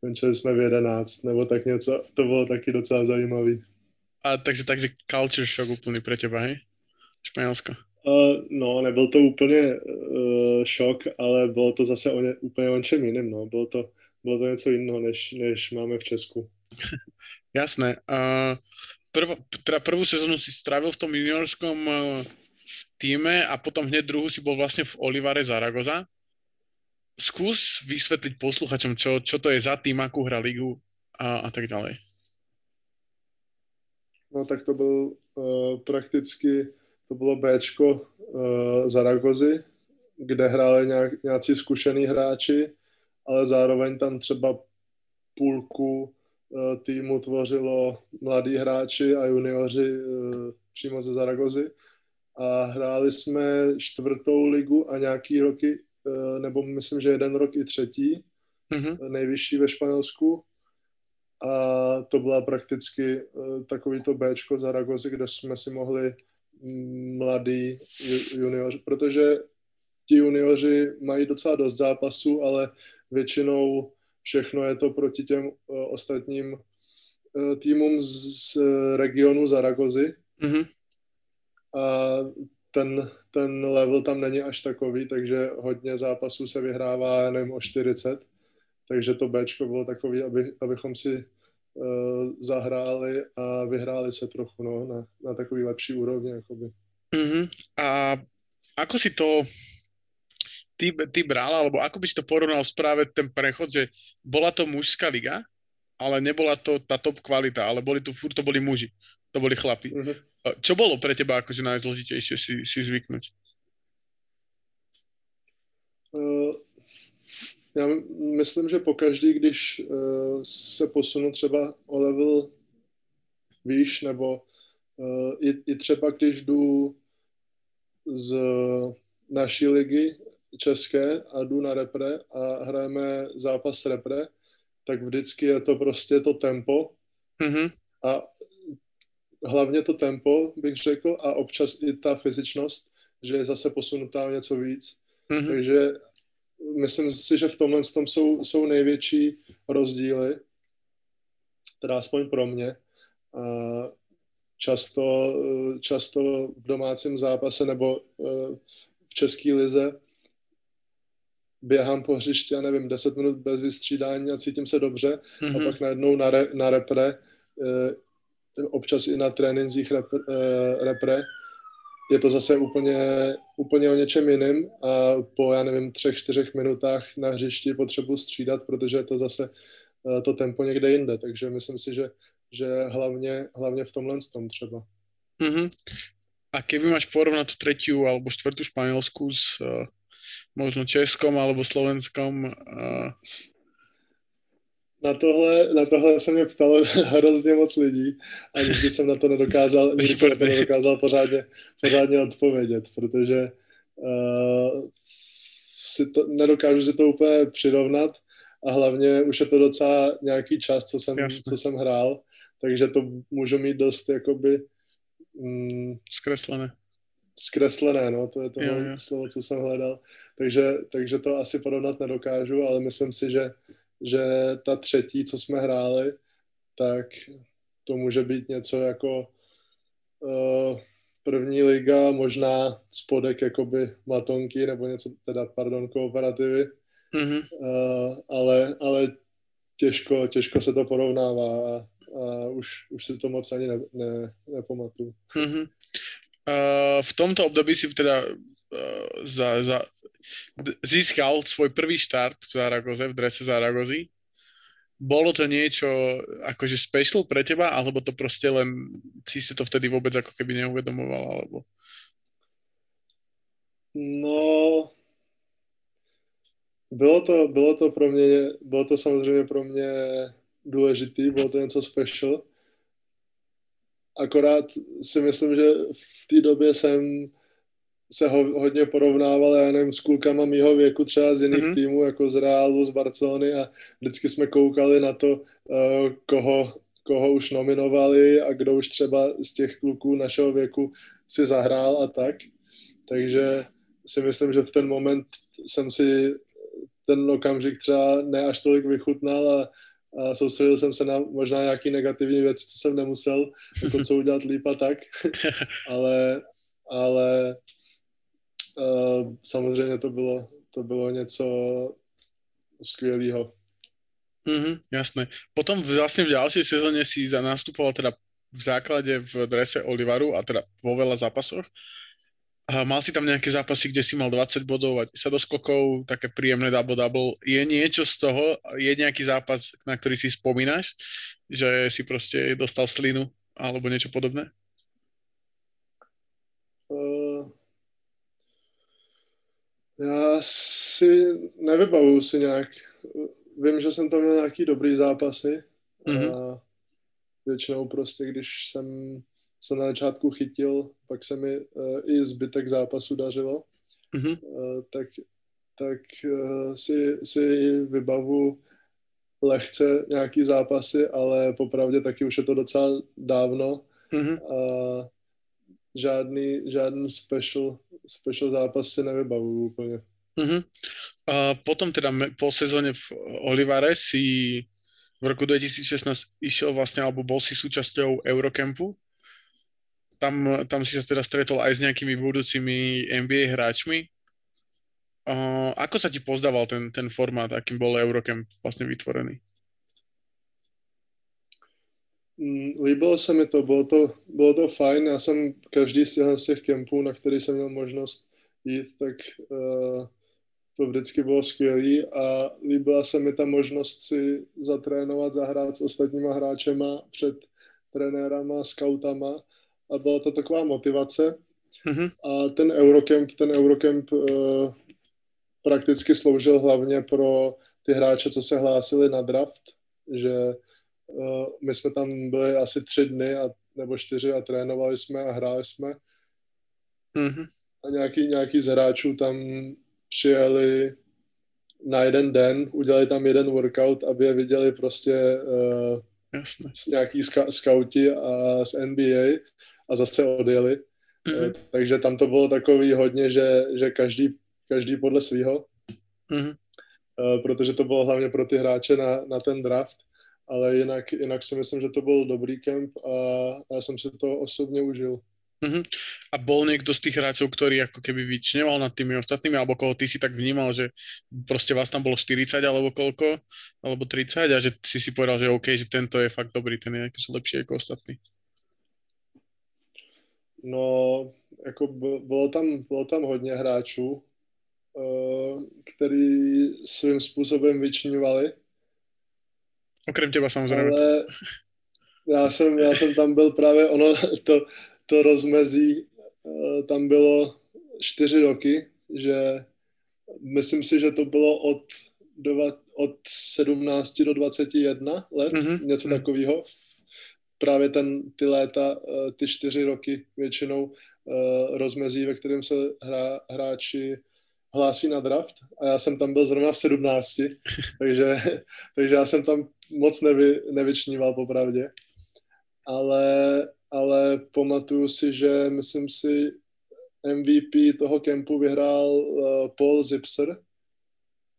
končili jsme v jedenáct, nebo tak něco. To bylo taky docela zajímavý. A takže, takže culture shock úplný pro teba, hej? Španělsko. Uh, no, nebyl to úplně uh, šok, ale bylo to zase o ně, úplně o něčem jiném, no. Bylo to, bylo to něco jiného, než, než máme v Česku. Jasné. Uh, prv, teda prvú sezónu si strávil v tom juniorskom uh, týme a potom hneď druhú si bol vlastne v Olivare Zaragoza. Skús vysvetliť posluchačom, čo, čo to je za tým, akú hra ligu a, a tak ďalej. No tak to byl uh, prakticky, to bylo Bčko uh, Zaragozy, kde hráli nějak, nějací zkušený hráči, ale zároveň tam třeba půlku uh, týmu tvořilo mladí hráči a junioři uh, přímo ze Zaragozy. A hráli jsme čtvrtou ligu a nějaký roky, uh, nebo myslím, že jeden rok i třetí, mm-hmm. nejvyšší ve Španělsku a to byla prakticky uh, takový to Bčko Zaragozy, kde jsme si mohli mladí junioři, protože ti junioři mají docela dost zápasů, ale většinou všechno je to proti těm uh, ostatním uh, týmům z, z regionu Zaragozy. Mm-hmm. A ten, ten level tam není až takový, takže hodně zápasů se vyhrává, já nevím, o 40 takže to Bčko bylo takový, aby, abychom si uh, zahráli a vyhráli se trochu no, na, na takový lepší úrovni. Jakoby. Uh-huh. A ako si to ty, ty bral, alebo ako by si to porovnal práve ten prechod, že bola to mužská liga, ale nebola to tá top kvalita, ale boli tu furt to boli muži, to boli chlapi. Uh-huh. Čo bolo pre teba akože najzložitejšie si, si zvyknúť? Uh, já myslím, že pokaždý, když uh, se posunu třeba o level výš, nebo uh, i, i třeba když jdu z naší ligy české a jdu na repre a hrajeme zápas repre, tak vždycky je to prostě to tempo mm-hmm. a hlavně to tempo, bych řekl, a občas i ta fyzičnost, že je zase posunutá něco víc. Mm-hmm. Takže myslím si, že v tomhle tom jsou, jsou největší rozdíly, teda aspoň pro mě. A často, často v domácím zápase nebo eh, v české lize běhám po hřišti, já nevím, 10 minut bez vystřídání a cítím se dobře mm-hmm. a mhm. pak najednou na, re, na repre, eh, občas i na trénincích repre, eh, repre, je to zase úplně, úplně o něčem jiným a po, já nevím, třech, čtyřech minutách na hřišti potřebuji střídat, protože je to zase eh, to tempo někde jinde, takže myslím si, že, že hlavně, hlavně v tomhle tom třeba. Mm-hmm. A keby máš porovnat tu třetí alebo čtvrtou Španělsku s uh, možno Českom alebo Slovenskom? Uh... Na tohle, na tohle se mě ptalo hrozně moc lidí a nikdy jsem na to nedokázal, nikdy jsem na to nedokázal pořádně, pořádně odpovědět, protože uh, si to, nedokážu si to úplně přirovnat a hlavně už je to docela nějaký čas, co jsem, co jsem hrál, takže to můžu mít dost jakoby... Mm, Zkreslené. Zkreslené, no, to je to jo, jo. slovo, co jsem hledal. Takže, takže to asi porovnat nedokážu, ale myslím si, že že ta třetí, co jsme hráli, tak to může být něco jako uh, první liga, možná spodek jakoby Matonky, nebo něco, teda, pardon, kooperativy, mm-hmm. uh, ale, ale těžko, těžko se to porovnává a, a už, už si to moc ani ne, ne, nepamatuju. Mm-hmm. Uh, v tomto období si teda za, za, získal svoj prvý štart v Zaragoze, v drese Zaragozy. Bolo to niečo akože special pre teba, alebo to proste len si si to vtedy vôbec ako keby neuvedomoval, alebo? No, bylo to, bylo to pro mě, bylo to samozřejmě pro mě důležitý, bylo to něco special. Akorát si myslím, že v té době jsem se ho, hodně porovnával, já nevím, s klukama mýho věku třeba z jiných mm-hmm. týmů, jako z Realu, z Barcelony a vždycky jsme koukali na to, uh, koho, koho už nominovali a kdo už třeba z těch kluků našeho věku si zahrál a tak. Takže si myslím, že v ten moment jsem si ten okamžik třeba ne až tolik vychutnal a, a soustředil jsem se na možná nějaký negativní věci, co jsem nemusel, jako co udělat líp a tak. ale, ale Uh, samozřejmě to bylo, to bylo něco skvělého. Mm-hmm, jasné. Potom vlastně v další sezóně si za nastupoval teda v základě v drese Olivaru a teda vo veľa zápasoch. A mal si tam nejaké zápasy, kde si mal 20 bodov a 10 doskokov, také príjemné double-double. Je niečo z toho, je nejaký zápas, na ktorý si spomínaš, že si prostě dostal slinu alebo niečo podobné? Já si nevybavuju si nějak. Vím, že jsem tam měl nějaký dobrý zápasy. Mm-hmm. A mhm. většinou prostě, když jsem se na začátku chytil, pak se mi uh, i zbytek zápasu dařilo, mm-hmm. uh, tak, tak uh, si, si vybavu lehce nějaký zápasy, ale popravdě taky už je to docela dávno. Mm-hmm. A žádný, žádný special, special zápas si nevybavuju úplně. Uh-huh. A potom teda po sezóně v Olivare si v roku 2016 išiel vlastne, alebo bol si súčasťou Eurocampu. Tam, tam si sa teda stretol aj s nejakými budúcimi NBA hráčmi. Uh, ako sa ti pozdával ten, ten formát, akým bol Eurocamp vlastne vytvorený? Mm, líbilo se mi to, bylo to, bylo to fajn. Já jsem každý z těch, z těch kempů, na který jsem měl možnost jít, tak uh, to vždycky bylo skvělé a líbila se mi ta možnost si zatrénovat, zahrát s ostatníma hráčema před trenérama, scoutama a byla to taková motivace. Mm-hmm. A ten Eurocamp, ten Eurocamp uh, prakticky sloužil hlavně pro ty hráče, co se hlásili na draft, že my jsme tam byli asi tři dny a, nebo čtyři a trénovali jsme a hráli jsme. Mm-hmm. A nějaký, nějaký z hráčů tam přijeli na jeden den, udělali tam jeden workout, aby je viděli prostě uh, Jasne. nějaký ska, skauti a z NBA a zase odjeli. Mm-hmm. Takže tam to bylo takový hodně, že, že každý, každý podle svého. Mm-hmm. Protože to bylo hlavně pro ty hráče na, na ten draft. Ale jinak, jinak si myslím, že to byl dobrý kemp a já jsem si to osobně užil. Uh-huh. A bol niekto z tých hráčov, ktorý ako keby vyčneval nad tými ostatnými, alebo koho ty si tak vnímal, že proste vás tam bolo 40 alebo koľko, alebo 30 a že si si povedal, že OK, že tento je fakt dobrý, ten je akože lepší ako ostatní. No, jako bylo tam, bylo tam hodně hráčů, uh, který svým způsobem vyčňovali. Okrem těba samozřejmě. Ale já jsem, já jsem tam byl právě, ono to, to rozmezí uh, tam bylo čtyři roky, že myslím si, že to bylo od, od 17 do 21 let, mm-hmm. něco mhm. takového právě ten, ty léta, eh, ty čtyři roky většinou eh, rozmezí, ve kterém se hra, hráči hlásí na draft a já jsem tam byl zrovna v 17, takže, takže já jsem tam moc nevy, nevyčníval popravdě. Ale, ale pamatuju si, že myslím si MVP toho kempu vyhrál uh, Paul Zipser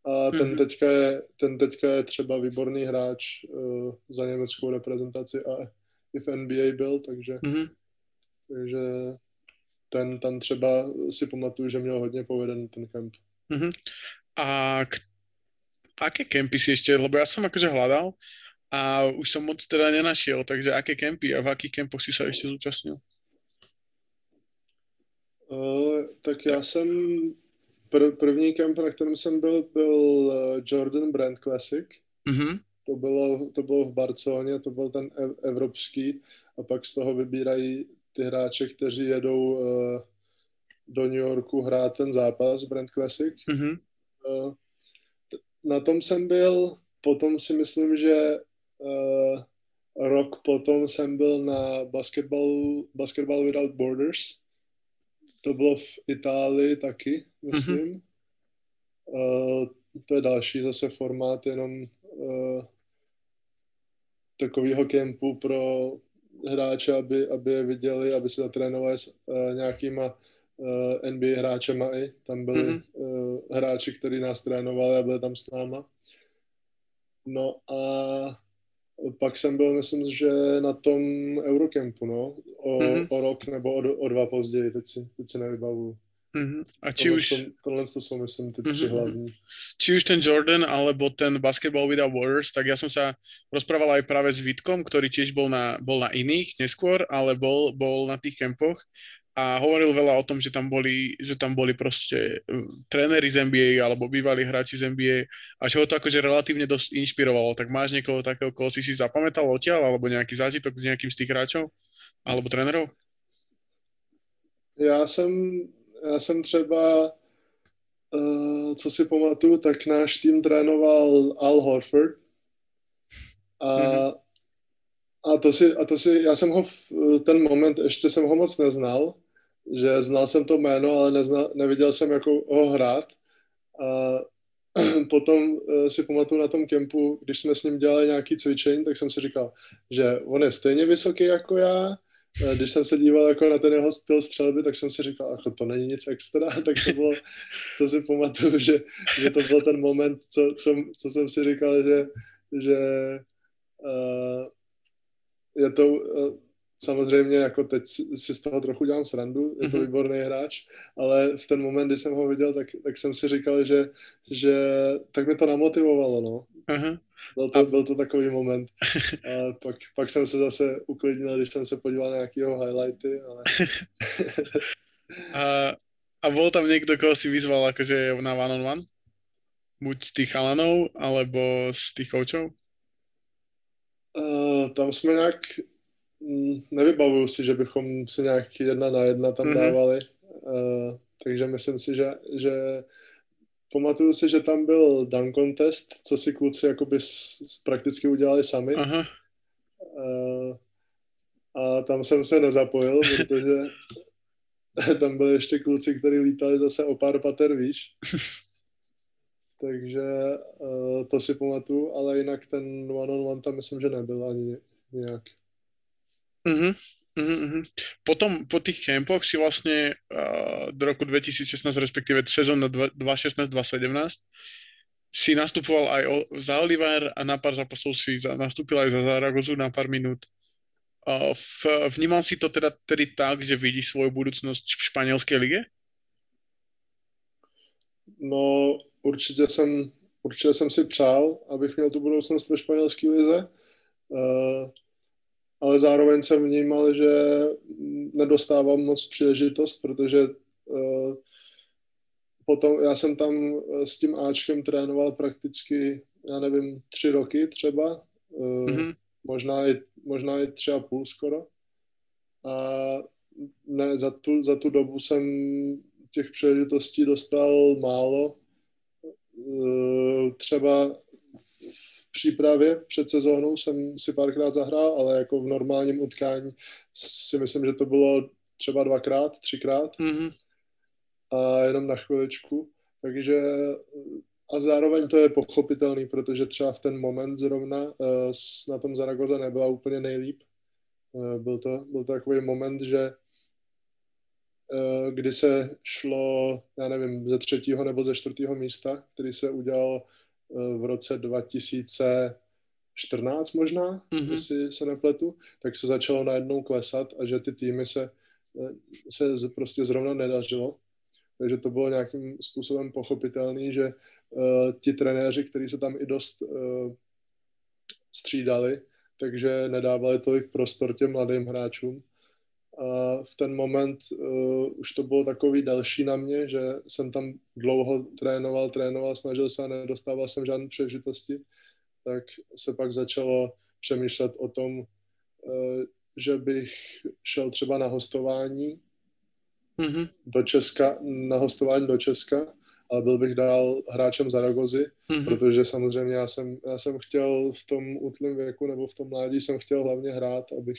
a ten, mm-hmm. teďka je, ten teďka je třeba výborný hráč uh, za německou reprezentaci a i v NBA byl, takže, mm-hmm. takže ten tam třeba si pamatuju, že měl hodně povedený ten kemp. Mm-hmm. A k, aké kempy si ešte, lebo ja som akože hľadal a už som moc teda nenašiel, takže aké kempy a v akých kempoch si sa ešte zúčastnil? Uh, tak já jsem, pr- první kemp, na kterém jsem byl, byl uh, Jordan Brand Classic. Mm-hmm to bylo, to bylo v Barceloně, to byl ten evropský a pak z toho vybírají ty hráče, kteří jedou uh, do New Yorku hrát ten zápas Brand Classic. Mm-hmm. Uh, na tom jsem byl, potom si myslím, že uh, rok potom jsem byl na Basketball, Basketball Without Borders. To bylo v Itálii taky, myslím. Mm-hmm. Uh, to je další zase formát, jenom uh, takového kempu pro hráče, aby, aby je viděli, aby se zatrénovali s uh, nějakýma uh, eh, NBA hráčema i. Tam byli mm-hmm. uh, hráči, kteří nás trénovali a byli tam s náma. No a pak jsem byl, myslím, že na tom Eurocampu, no, o, mm-hmm. o rok nebo o, o dva později, teď si, teď si nevybavuju. Mm-hmm. A či už... tohle to sú, myslím, tie mm-hmm. hlavní. Či už ten Jordan, alebo ten Basketball Without Warriors, tak ja som sa rozprával aj práve s Vitkom, ktorý tiež bol na, bol na iných neskôr, ale bol, bol na tých kempoch a hovoril veľa o tom, že tam boli, že tam boli proste uh, tréneri z NBA alebo bývalí hráči z NBA a že ho to akože relatívne dosť inšpirovalo. Tak máš niekoho takého, koho si si zapamätal odtiaľ alebo nejaký zážitok s nejakým z tých hráčov alebo trénerov? Já jsem já jsem třeba, uh, co si pamatuju, tak náš tým trénoval Al Horford. A, mm-hmm. a, to si, a to si, já jsem ho v ten moment, ještě jsem ho moc neznal, že znal jsem to jméno, ale neznal, neviděl jsem, jako ho hrát. A potom uh, si pamatuju na tom kempu, když jsme s ním dělali nějaký cvičení, tak jsem si říkal, že on je stejně vysoký jako já, Eh, když jsem se díval jako na ten jeho styl střelby, tak jsem si říkal, jako to není nic extra, tak to bylo, to si pamatuju, že, že to byl ten moment, co, co, co jsem si říkal, že, že uh, je to, uh, samozřejmě jako teď si z toho trochu dělám srandu, je to mm-hmm. výborný hráč, ale v ten moment, kdy jsem ho viděl, tak, tak jsem si říkal, že, že tak mi to namotivovalo, no. Uh-huh. Byl, to, byl to takový moment. A pak, pak jsem se zase uklidnil, když jsem se podíval na nějaké jeho highlighty, ale... a, a bol tam niekto, koho si vyzval akože na one on one? Buď z tých chalanov, alebo z tých koučov? Uh, tam jsme nějak, nevybavuju si, že bychom si nějak jedna na jedna tam mm-hmm. dávali, uh, takže myslím si, že, že pamatuju si, že tam byl dunk contest, co si kluci jakoby prakticky udělali sami. Aha. Uh, a tam jsem se nezapojil, protože tam byli ještě kluci, kteří lítali zase o pár pater výš. takže uh, to si pamatuju, ale jinak ten one-on-one tam myslím, že nebyl ani nějak. Mm-hmm. Mm-hmm. Potom po tých kempoch si vlastne uh, do roku 2016, respektíve sezóna 2016-2017, si nastupoval aj o, za Oliver a na pár zápasov si za, nastúpil aj za Zaragozu na pár minút. Uh, v, vnímal si to teda tedy tak, že vidíš svoju budúcnosť v španělské lige? No, určitě jsem, určitě jsem si přál, abych měl tu budoucnost ve španělské lize. Uh, ale zároveň jsem vnímal, že nedostávám moc příležitost, protože uh, potom já jsem tam eh, s tím Ačkem trénoval prakticky, já nevím, tři roky třeba, mm-hmm. možná, i, možná i tři a půl skoro. A ne, za tu, za tu dobu jsem těch příležitostí dostal málo. Třeba přípravě před sezónou jsem si párkrát zahrál, ale jako v normálním utkání si myslím, že to bylo třeba dvakrát, třikrát mm-hmm. a jenom na chviličku. Takže a zároveň to je pochopitelný, protože třeba v ten moment zrovna uh, na tom Zaragoza nebyla úplně nejlíp. Uh, byl, to, byl to takový moment, že uh, kdy se šlo, já nevím, ze třetího nebo ze čtvrtého místa, který se udělal v roce 2014 možná, mm-hmm. jestli se nepletu, tak se začalo najednou klesat a že ty týmy se, se prostě zrovna nedařilo. Takže to bylo nějakým způsobem pochopitelný, že uh, ti trenéři, kteří se tam i dost uh, střídali, takže nedávali tolik prostor těm mladým hráčům. A v ten moment uh, už to bylo takový další na mě, že jsem tam dlouho trénoval, trénoval, snažil se a nedostával jsem žádné příležitosti, tak se pak začalo přemýšlet o tom, uh, že bych šel třeba na hostování mm-hmm. do Česka, na hostování do Česka, ale byl bych dál hráčem Zaragozy, mm-hmm. protože samozřejmě já jsem, já jsem chtěl v tom útlém věku nebo v tom mládí jsem chtěl hlavně hrát, abych,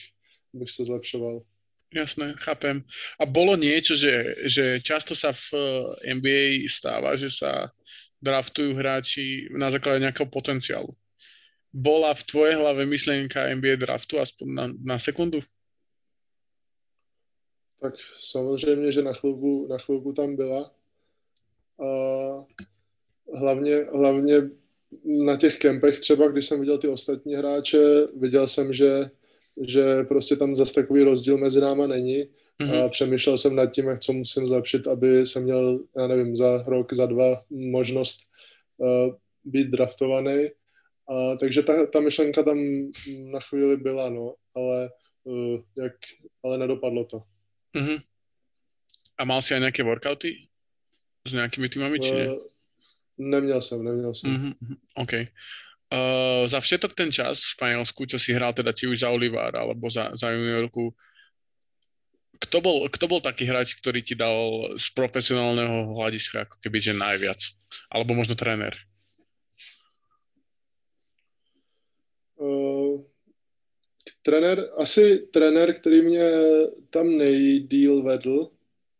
abych se zlepšoval. Jasné, chápem. A bolo niečo, že, že často sa v eh, NBA stáva, že sa draftujú hráči na základe nejakého potenciálu. Bola v tvojej hlave myšlenka NBA draftu aspoň na, na sekundu? Tak samozřejmě, že na chvilku, na chvilku tam byla. A hlavně, hlavně na těch kempech třeba, když jsem viděl ty ostatní hráče, viděl jsem, že že prostě tam zase takový rozdíl mezi náma není. Mm-hmm. A přemýšlel jsem nad tím, jak co musím zlepšit, aby jsem měl, já nevím, za rok, za dva možnost uh, být draftovaný. A, takže ta, ta myšlenka tam na chvíli byla, no, ale, uh, jak, ale nedopadlo to. Mm-hmm. A mal si aj nejaké workouty s nejakými týmami, či ne? Uh, neměl jsem, neměl jsem. Mm-hmm. OK. Uh, za všetok ten čas v Španielsku, čo si hral teda či už za Olivar alebo za, za juniorku, kto bol, kto bol taký hráč, ktorý ti dal z profesionálneho hľadiska ako keby, že najviac? Alebo možno trenér? Uh, trenér, asi trenér, který mě tam nejdíl vedl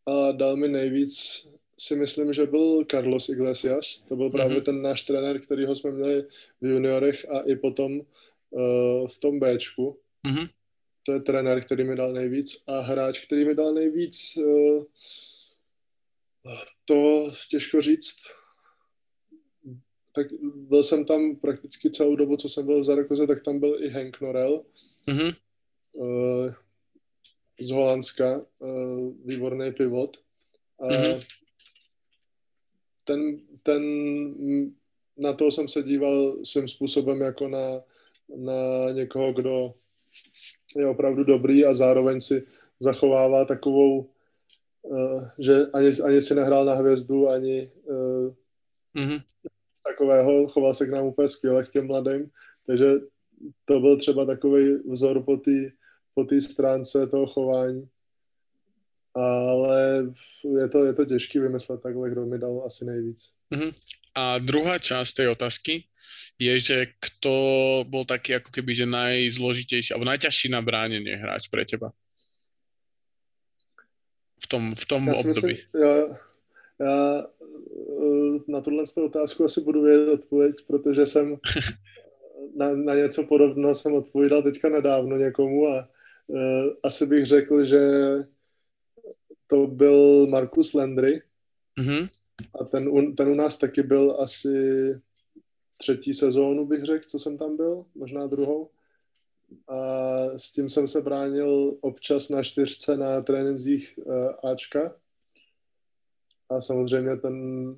a dal mi nejvíc si myslím, že byl Carlos Iglesias. To byl právě mm-hmm. ten náš trenér, kterýho jsme měli v juniorech a i potom uh, v tom Bčku. Mm-hmm. To je trenér, který mi dal nejvíc. A hráč, který mi dal nejvíc, uh, to těžko říct. Tak byl jsem tam prakticky celou dobu, co jsem byl v Zarakoze, tak tam byl i Hank Norel. Mm-hmm. Uh, z Holandska, uh, výborný pivot. A mm-hmm ten, ten, na to jsem se díval svým způsobem jako na, na někoho, kdo je opravdu dobrý a zároveň si zachovává takovou, uh, že ani, ani si nehrál na hvězdu, ani uh, mm-hmm. takového, choval se k nám úplně skvěle k těm mladým, takže to byl třeba takový vzor po té po stránce toho chování ale je to, je to těžké vymyslet takhle, kdo mi dal asi nejvíc. Uh-huh. A druhá část tej otázky je, že kto bol taký ako keby, že najzložitejší, alebo najťažší na bránenie hráč pre teba? V tom, v tom já období. Myslím, já, já na tuhle otázku asi budu vědět odpověď, protože jsem na, na něco podobného jsem odpovídal teďka nedávno někomu a uh, asi bych řekl, že to byl Markus Landry mm-hmm. a ten, ten u nás taky byl asi třetí sezónu, bych řekl, co jsem tam byl, možná druhou. A s tím jsem se bránil občas na čtyřce na trénincích uh, Ačka. A samozřejmě ten,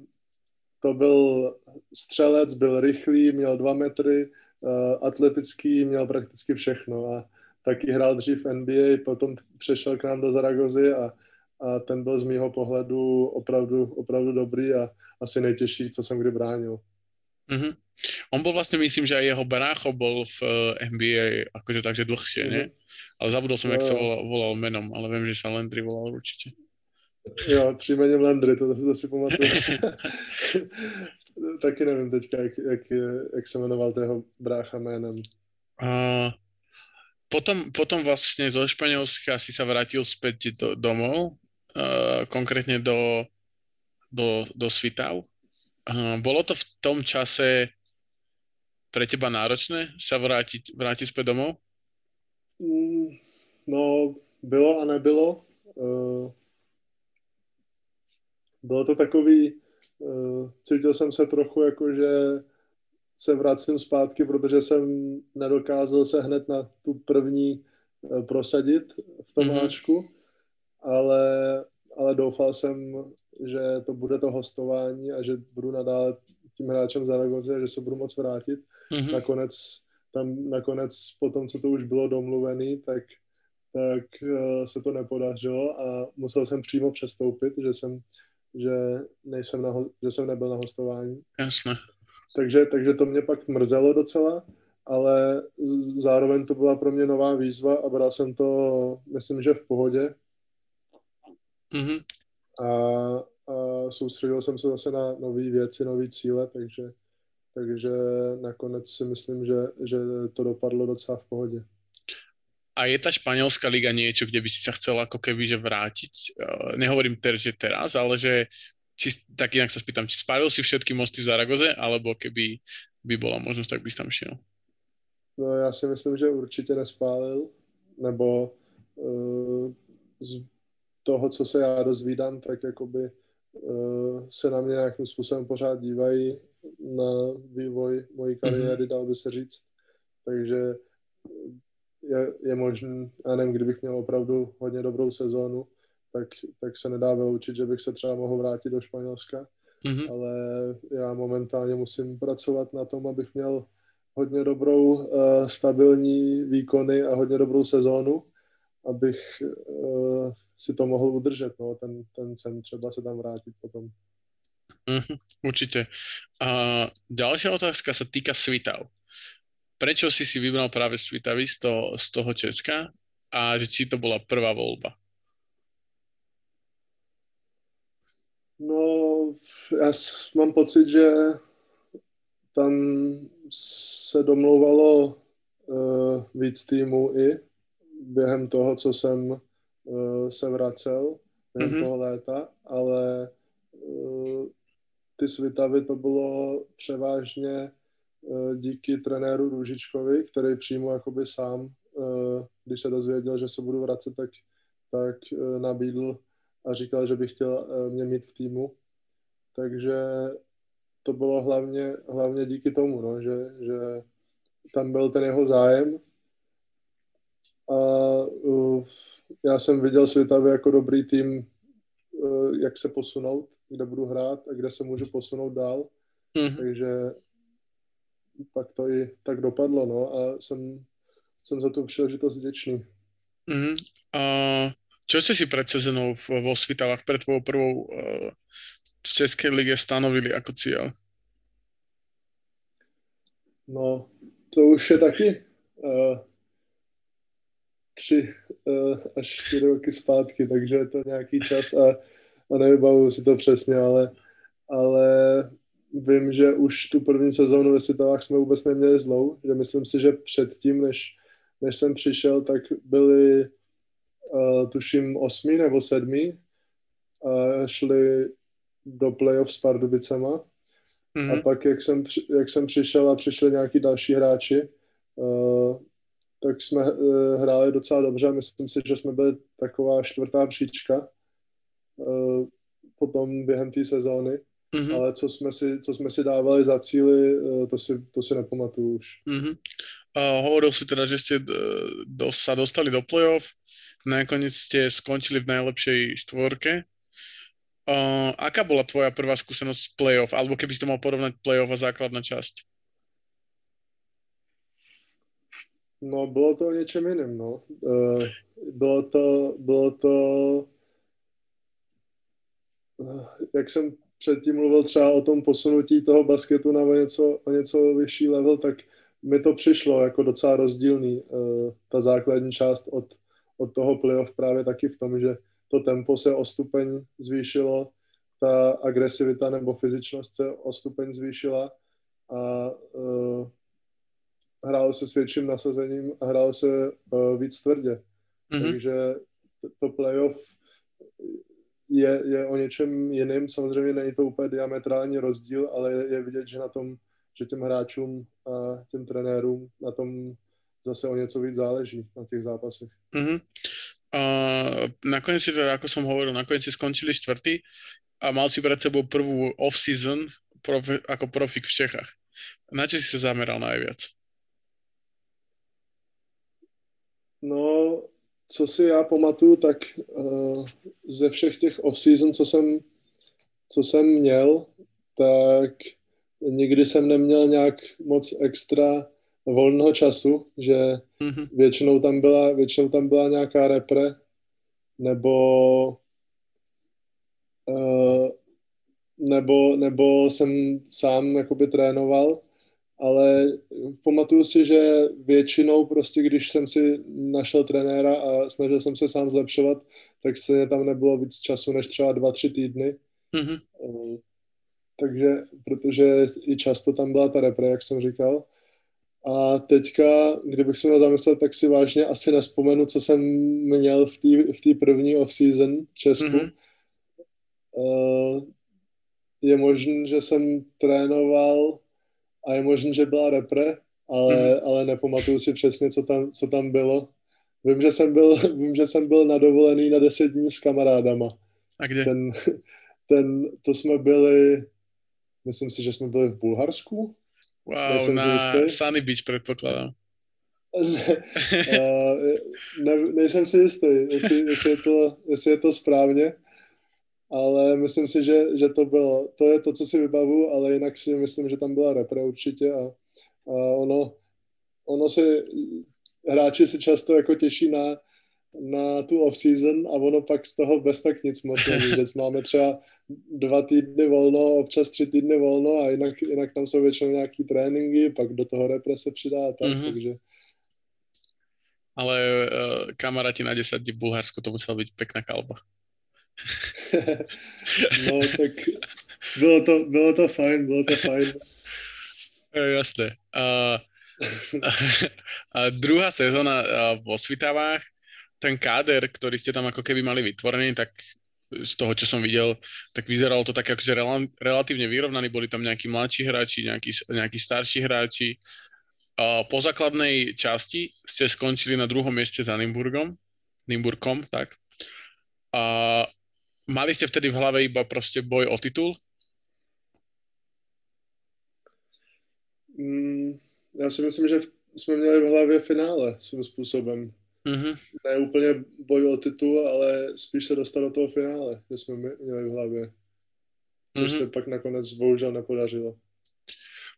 to byl střelec, byl rychlý, měl dva metry, uh, atletický, měl prakticky všechno. A taky hrál dřív NBA, potom přešel k nám do Zaragozy a, a ten byl z mýho pohledu opravdu, opravdu dobrý a asi nejtěžší, co jsem kdy bránil. Mm-hmm. On bol vlastne, myslím, že jeho brácho bol v eh, NBA, akože takže dlhšie, mm-hmm. nie? Ale zabudol som, jak sa volal, volal menom, ale viem, že sa Landry volal určite. Jo, příjmením Landry, to, to si pamatuju. Taky nevím teďka, jak, jak, jak se jmenoval jeho brácha jménem. Uh, potom, potom vlastne zo Španielska si sa vrátil späť do, domov, uh, konkrétne do, do, do Svitav. Uh, bolo to v tom čase pre teba náročné sa vrátiť, vrátiť späť domov? Mm, no, bylo a nebylo. Uh, bylo to takový, uh, cítil jsem se trochu jako, že se vracím zpátky, protože jsem nedokázal se hned na tu první prosadit v tom mm-hmm. háčku, ale, ale doufal jsem, že to bude to hostování a že budu nadále tím hráčem Zaragoze, že se budu moc vrátit. Mm-hmm. Nakonec, tam, nakonec po tom, co to už bylo domluvené, tak, tak uh, se to nepodařilo a musel jsem přímo přestoupit, že jsem, že nejsem na, že jsem nebyl na hostování. Jasně. Takže, takže to mě pak mrzelo docela, ale zároveň to byla pro mě nová výzva a bral jsem to, myslím, že v pohodě. Mm-hmm. A, a soustředil jsem se zase na nové věci, nové cíle, takže, takže nakonec si myslím, že, že to dopadlo docela v pohodě. A je ta španělská liga niečo, kde by si sa chcel ako keby že vrátiť? Eh, nehovorím ter, že teraz, ale že či, tak inak sa spýtam, či spálil si všetky mosty v Zaragoze, alebo keby by bola možnosť, tak bys tam šiel? No já si myslím, že určitě nespálil, nebo uh, z toho, co se já dozvídám, tak jakoby uh, se na mě nějakým způsobem pořád dívají na vývoj mojí kariéry, mm-hmm. dal by se říct. Takže je, je možné, já nevím, kdybych měl opravdu hodně dobrou sezónu, tak, tak se nedá vyloučit, že bych se třeba mohl vrátit do Španělska, mm-hmm. ale já momentálně musím pracovat na tom, abych měl hodně dobrou, uh, stabilní výkony a hodně dobrou sezónu, abych uh, si to mohl udržet, no, ten, ten sen třeba se tam vrátit potom. Mm, určite. A ďalšia otázka sa týka Svitav. Prečo si si vybral práve Svitavy z toho, z toho Česka a že či to bola prvá voľba? No, já mám pocit, že tam se domlouvalo uh, víc týmů i během toho, co jsem uh, se vracel během mm-hmm. toho léta, ale uh, ty svitavy to bylo převážně uh, díky trenéru Růžičkovi, který přímo jakoby sám, uh, když se dozvěděl, že se budu vracet, tak, tak uh, nabídl a říkal, že by chtěl uh, mě mít v týmu. Takže to bylo hlavně, hlavně díky tomu, no, že, že tam byl ten jeho zájem a uh, já jsem viděl Svitavy jako dobrý tým, uh, jak se posunout, kde budu hrát a kde se můžu posunout dál. Mm-hmm. Takže pak to i tak dopadlo, no a jsem, jsem za tu příležitost vděčný. Mm-hmm. A čo ste si pred sezónou vo Svitavách pred tvojou prvou uh, v Českej lige stanovili ako cieľ? No, to už je taky uh, tři uh, až čtyři roky zpátky, takže je to nějaký čas a, a nevybavuju si to přesně, ale, ale vím, že už tu první sezónu ve světovách jsme vůbec neměli zlou, že myslím si, že předtím, než, než jsem přišel, tak byli uh, tuším osmý nebo sedmý a šli do playoff s Pardubicema. Mm-hmm. A Mhm. pak, jak jsem, jak jsem přišel a přišli nějaký další hráči, uh, tak jsme uh, hráli docela dobře. Myslím si, že jsme byli taková čtvrtá příčka uh, potom během té sezóny. Mhm. Ale co jsme, si, co jsme si dávali za cíly, uh, to si, to si nepamatuju už. Mhm. Uh, hovoril si teda, že ste uh, do, sa dostali do play-off, nakoniec ste skončili v najlepšej štvorke. Uh, aká bola tvoja prvá skúsenosť z play-off? Alebo keby si to mal porovnať play-off a základná časť? No, bylo to o něčem jiném, no. Uh, bylo to, bylo to, uh, jak jsem předtím mluvil třeba o tom posunutí toho basketu na o něco, o něco vyšší level, tak mi to přišlo jako docela rozdílný, uh, ta základní část od, od toho playoff právě taky v tom, že to tempo se o stupeň zvýšilo, ta agresivita nebo fyzičnost se o stupeň zvýšila a hrálo se s větším nasazením a hrálo se uh, víc tvrdě. Mhm. Takže to, playoff je, je o něčem jiným. Samozřejmě není to úplně diametrální rozdíl, ale je, je vidět, že na tom, že těm hráčům a těm trenérům na tom zase o něco víc záleží na těch zápasech. Mhm. Uh, nakoniec si teda, ako som hovoril, nakoniec si skončili štvrtý a mal si pred sebou prvú off-season profi, ako profik v Čechách. Na čo si sa zameral najviac? No, co si já pamatuju, tak uh, ze všech těch off-season, co jsem, co jsem měl, tak nikdy jsem neměl nějak moc extra volného času, že Mhm. většinou tam byla, většinou tam byla nějaká repre, nebo uh, nebo, nebo jsem sám jakoby trénoval, ale pamatuju si, že většinou prostě, když jsem si našel trenéra a snažil jsem se sám zlepšovat, tak se tam nebylo víc času než třeba dva, tři týdny. Mhm. Uh, takže, protože i často tam byla ta repre, jak jsem říkal. A teďka, kdybych se měl zamyslet, tak si vážně asi nespomenu, co jsem měl v té v první off-season v Česku. Mhm. Uh, je možné, že jsem trénoval a je možné, že byla repre, ale, Mhm. ale nepamatuju si přesně, co tam, co tam bylo. Vím že, jsem byl, vím, že jsem byl na dovolený na deset dní s kamarádama. A kde? Ten, ten, to jsme byli, myslím si, že jsme byli v Bulharsku. Wow, nejsem si na jistý. Sunny Beach predpokladám. Uh, ne, nejsem si jistý, jestli, jestli, je to, jestli je to správně, ale myslím si, že, že to bylo. To je to, co si vybavu, ale jinak si myslím, že tam byla repre určitě a, a ono, ono si, hráči se často jako těší na, na tu off-season a ono pak z toho bez tak nic moc není, máme třeba dva týdny volno, občas tři týdny volno a jinak, jinak tam jsou většinou nějaký tréninky, pak do toho repre se přidá a tak, Mhm. mm-hmm. takže Ale uh, kamaráti na 10 dní v Bulharsku, to musela byť pekná kalba. no tak bylo to, bylo to fajn, bylo to fajn. E, jasné. Uh, a druhá sezóna uh, vo Svitavách, ten káder, ktorý ste tam ako keby mali vytvorený, tak z toho, čo som videl, tak vyzeralo to tak akože rela- relatívne vyrovnaný, boli tam nejakí mladší hráči, nejakí, nejakí starší hráči. Uh, po základnej časti ste skončili na druhom mieste za Nimburgom, Nimburkom, tak. A mali ste vtedy v hlave iba proste boj o titul? Mm, já si myslím, že jsme měli v hlavě finále svým způsobem. Mhm. Ne úplně boj o titul, ale spíš se dostat do toho finále, že jsme měli v hlavě. Což Mhm. se pak nakonec bohužel nepodařilo.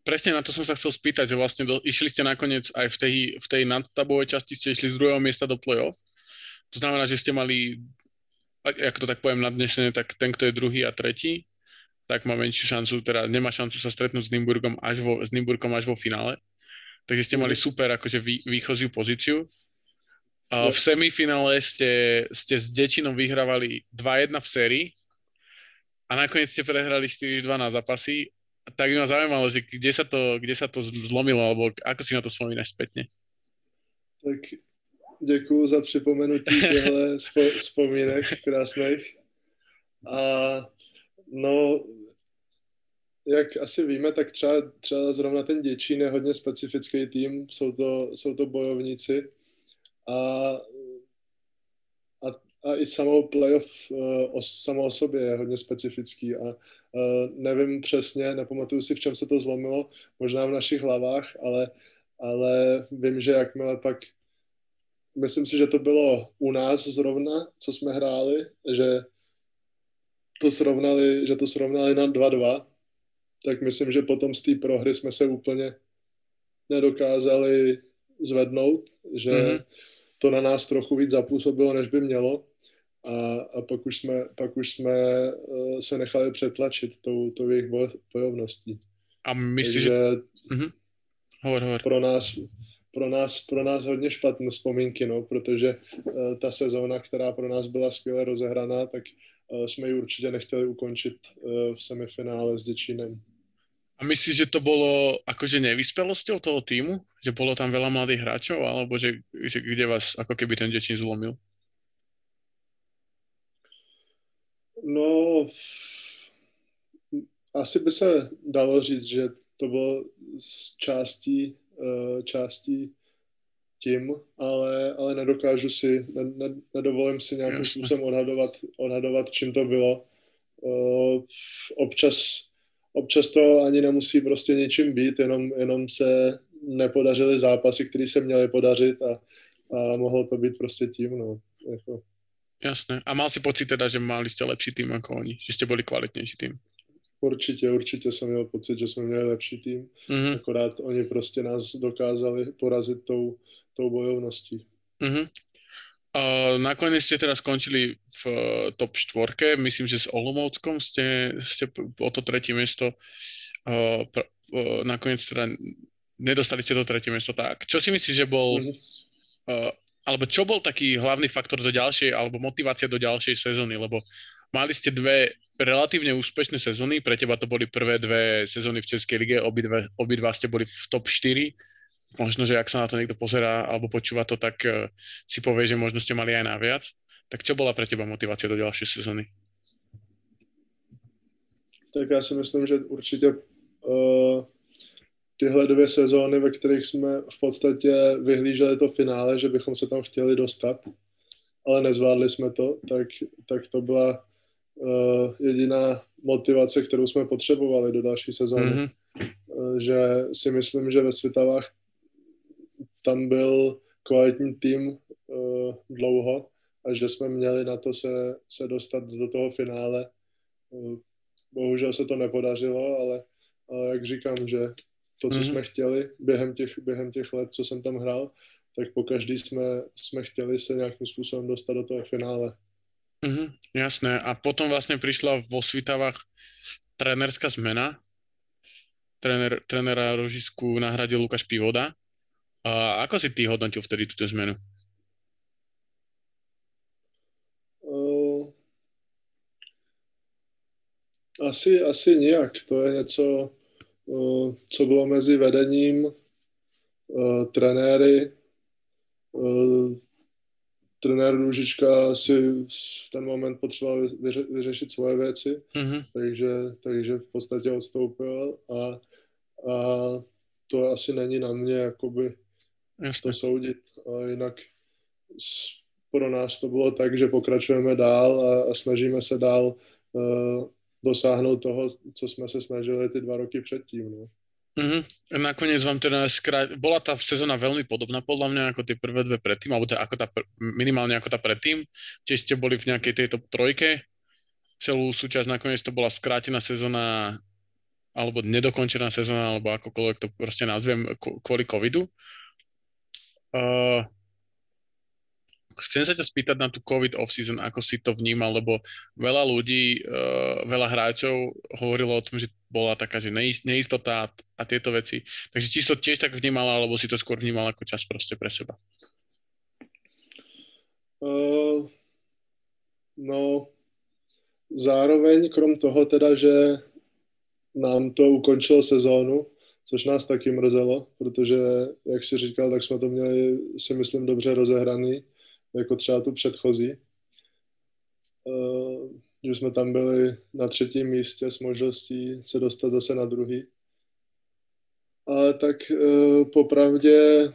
Presne na to som sa chcel spýtať, že vlastne do, išli ste nakoniec aj v tej, v tej nadstavovej časti, ste išli z druhého miesta do play-off. To znamená, že ste mali, ak ak to tak poviem nadnesene, tak ten, kto je druhý a tretí, tak má menšiu šancu, teda nemá šancu sa stretnúť s Nimburgom až vo, s Nimburgom až vo finále. Takže ste mali super akože vý, výchoziu pozíciu. A v semifinále ste, ste s Dečinom vyhrávali 2-1 v sérii a nakoniec ste prehrali 4-2 na zápasy tak by ma zaujímalo, že kde sa to, kde sa to zlomilo, alebo ako si na to spomínaš spätne? Tak děkuju za připomenutí těchto vzpomínek krásných. A No, jak asi víme, tak třeba, třeba zrovna ten Děčín je hodně specifický tým, jsou to, jsou to bojovníci a, a, a i samou playoff uh, samo o sobě je hodně specifický a uh, nevím přesně, nepamatuju si, v čem se to zlomilo, možná v našich hlavách, ale, ale vím, že jakmile pak myslím si, že to bylo u nás zrovna, co jsme hráli, že to srovnali, že to srovnali na 2-2, tak myslím, že potom z té prohry jsme se úplně nedokázali zvednout, že mm-hmm. to na nás trochu víc zapůsobilo, než by mělo. A, a pak už jsme, pak už jsme uh, se nechali přetlačit tou, tou jejich bojovností. A myslíš, že... Mm-hmm. Hovor, hovor. Pro nás, pro nás, pro nás hodně špatné vzpomínky, no, protože uh, ta sezóna, která pro nás byla skvěle rozehraná, tak uh, jsme ji určitě nechtěli ukončit uh, v semifinále s Děčínem. A myslíš, že to bolo akože nevyspelosťou toho týmu? Že bolo tam veľa mladých hráčov? Alebo že, že kde vás ako keby ten Děčín zlomil? No, asi by se dalo říct, že to bylo z částí částí tím, ale, ale nedokážu si, ne, ne, nedovolím si nějakým Jasne. způsobem odhadovat, odhadovat, čím to bylo. Uh, občas, občas to ani nemusí prostě něčím být, jenom, jenom se nepodařily zápasy, které se měly podařit a, a mohlo to být prostě tím, no. Jako. Jasné. A mal si pocit teda, že mali jste lepší tým jako oni, že jste byli kvalitnější tým? Určitě, určitě jsem měl pocit, že jsme měli lepší tým, mm-hmm. akorát oni prostě nás dokázali porazit tou, tou bojovností. Mm-hmm. Uh, nakonec ste teda skončili v uh, top štvorke, myslím, že s Olomouckom ste, ste o to tretie miesto uh, pr- uh, nakoniec teda nedostali ste to tretie miesto tak. Čo si myslíš, že bol mm-hmm. uh, alebo čo bol taký hlavný faktor do ďalšej, alebo motivácia do ďalšej sezóny, lebo mali ste dve relatívne úspešné sezóny. Pre teba to boli prvé dve sezóny v Českej lige, obidve, obidva ste boli v top 4. Možno, že ak sa na to niekto pozerá alebo počúva to, tak uh, si povie, že možno ste mali aj naviac. Tak čo bola pre teba motivácia do ďalšej sezóny? Tak já si myslím, že určitě uh, tyhle dvě sezóny, ve kterých jsme v podstatě vyhlíželi to finále, že bychom se tam chtěli dostat, ale nezvládli jsme to, tak, tak to byla jediná motivace, kterou jsme potřebovali do další sezóny. Mm-hmm. Že si myslím, že ve Svitavách tam byl kvalitní tým uh, dlouho a že jsme měli na to se, se dostat do toho finále. Bohužel se to nepodařilo, ale, ale jak říkám, že to, co mm-hmm. jsme chtěli během těch, během těch let, co jsem tam hrál, tak po každý jsme, jsme chtěli se nějakým způsobem dostat do toho finále. Mm-hmm, jasné. A potom vlastne prišla vo Svitavách trenerská zmena. Trener, trenera Rožisku nahradil Lukáš Pivoda. A ako si ty hodnotil vtedy túto zmenu? Uh, asi, asi nijak. To je něco, uh, co bylo mezi vedením, uh, trenéry, trenér Růžička si v ten moment potřeboval vyře, vyřešit svoje věci, mm-hmm. takže, takže v podstatě odstoupil a, a to asi není na mě jakoby Jasne. to soudit. A jinak pro nás to bylo tak, že pokračujeme dál a, a snažíme se dál uh, dosáhnout toho, co jsme se snažili ty dva roky předtím. No. Mm-hmm. Nakoniec vám teda skrát... bola tá sezóna veľmi podobná podľa mňa ako tie prvé dve predtým, alebo teda ako tá, minimálne ako tá predtým, tiež ste boli v nejakej tejto trojke, celú súčasť nakoniec to bola skrátená sezóna alebo nedokončená sezóna, alebo akokoľvek to proste nazvem, kvôli covidu. Uh, chcem sa ťa spýtať na tú COVID off-season, ako si to vnímal, lebo veľa ľudí, uh, veľa hráčov hovorilo o tom, že bola taká, že neistota a, tieto veci. Takže či si to tiež tak vnímala, alebo si to skôr vnímala ako čas proste pre seba? Uh, no, zároveň krom toho teda, že nám to ukončilo sezónu, což nás taky mrzelo, protože, jak si říkal, tak jsme to měli, si myslím, dobře rozehraný jako třeba tu předchozí. Uh, že jsme tam byli na třetím místě s možností se dostat zase na druhý. Ale tak e, popravdě,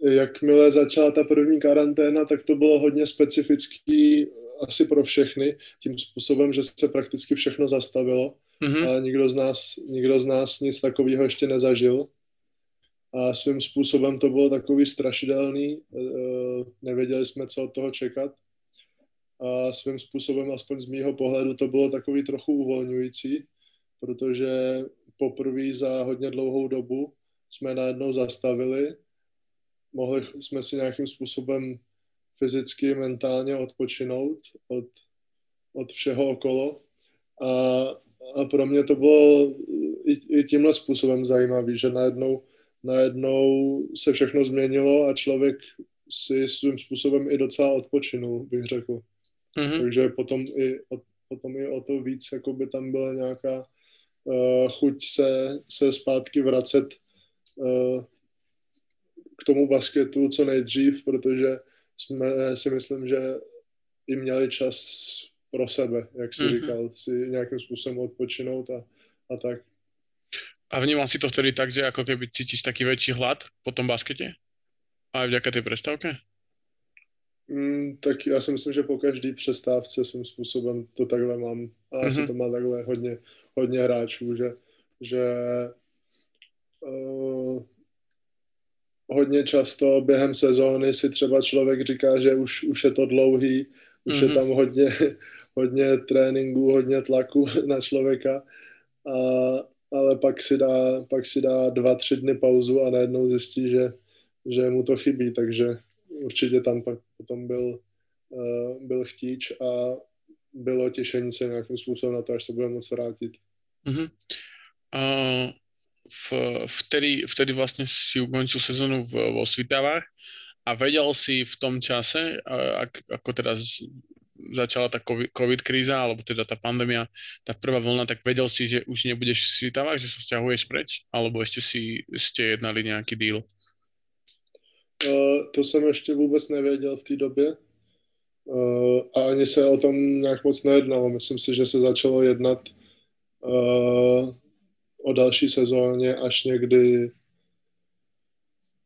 jakmile začala ta první karanténa, tak to bylo hodně specifický asi pro všechny, tím způsobem, že se prakticky všechno zastavilo mm-hmm. a nikdo z, nás, nikdo z nás nic takového ještě nezažil. A svým způsobem to bylo takový strašidelný, e, nevěděli jsme, co od toho čekat. A svým způsobem, aspoň z mýho pohledu, to bylo takový trochu uvolňující, protože poprvé za hodně dlouhou dobu jsme najednou zastavili, mohli jsme si nějakým způsobem fyzicky, mentálně odpočinout od, od všeho okolo. A, a pro mě to bylo i, i tímhle způsobem zajímavý, že najednou, najednou se všechno změnilo a člověk si svým způsobem i docela odpočinul, bych řekl. Mm-hmm. Takže potom i, o, potom i o to víc, jako by tam byla nějaká uh, chuť se, se zpátky vracet uh, k tomu basketu co nejdřív, protože jsme si myslím, že i měli čas pro sebe, jak si mm-hmm. říkal, si nějakým způsobem odpočinout a, a tak. A vnímal si to vtedy tak, že jako keby cítíš taký väčší hlad po tom baskete? A vďaka tej prestávke? Mm, tak já si myslím, že po každý přestávce svým způsobem to takhle mám. A mm-hmm. asi to má takhle hodně, hodně hráčů, že, že uh, hodně často během sezóny si třeba člověk říká, že už, už je to dlouhý, už mm-hmm. je mhm. tam hodně, hodně tréninku, hodně tlaku na člověka, a, ale pak si, dá, pak si dá dva, tři dny pauzu a najednou zjistí, že, že mu to chybí, takže určitě tam pak potom byl, uh, byl chtíč a bylo těšení se nějakým způsobem na to, až se bude moc vrátit. Mm-hmm. Uh, v, vtedy, vtedy vlastne si ukončil sezónu v, vo Svitavách a vedel si v tom čase, ak, ako teda začala tá COVID, COVID kríza, alebo teda tá pandémia, tá prvá vlna, tak vedel si, že už nebudeš v Svitavách, že sa vzťahuješ preč? Alebo ešte si ste jednali nejaký deal? Uh, to jsem ještě vůbec nevěděl v té době uh, a ani se o tom nějak moc nejednalo. Myslím si, že se začalo jednat uh, o další sezóně až někdy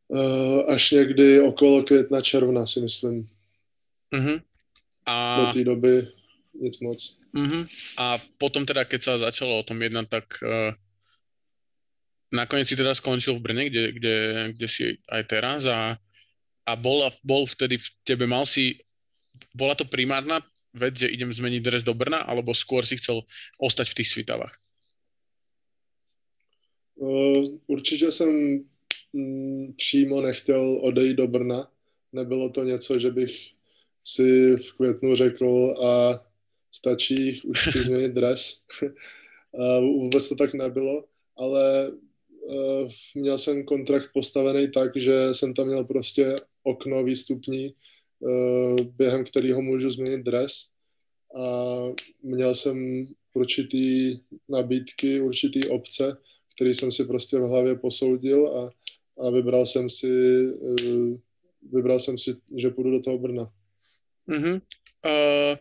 uh, až někdy okolo května, června si myslím. Uh-huh. A... Do té doby nic moc. Uh-huh. A potom teda, keď sa začalo o tom jednať, tak uh, nakoniec si teda skončil v Brne, kde, kde, kde si aj teraz a, a bol, bol vtedy v tebe, mal si, bola to primárna vec, že idem zmeniť dres do Brna, alebo skôr si chcel ostať v tých svitavách? Eh, určitě jsem mm, přímo nechtěl odejít do Brna. Nebylo to něco, že bych si v květnu řekl a stačí, už chci změnit dres. Vůbec to tak nebylo, ale eh, měl jsem kontrakt postavený tak, že jsem tam měl prostě okno výstupní, eh, během kterého můžu změnit dres a měl jsem určitý nabídky, určitý obce, který jsem si prostě v hlavě posoudil a, a vybral jsem si, uh, vybral jsem si, že půjdu do toho Brna. Mm-hmm. Uh,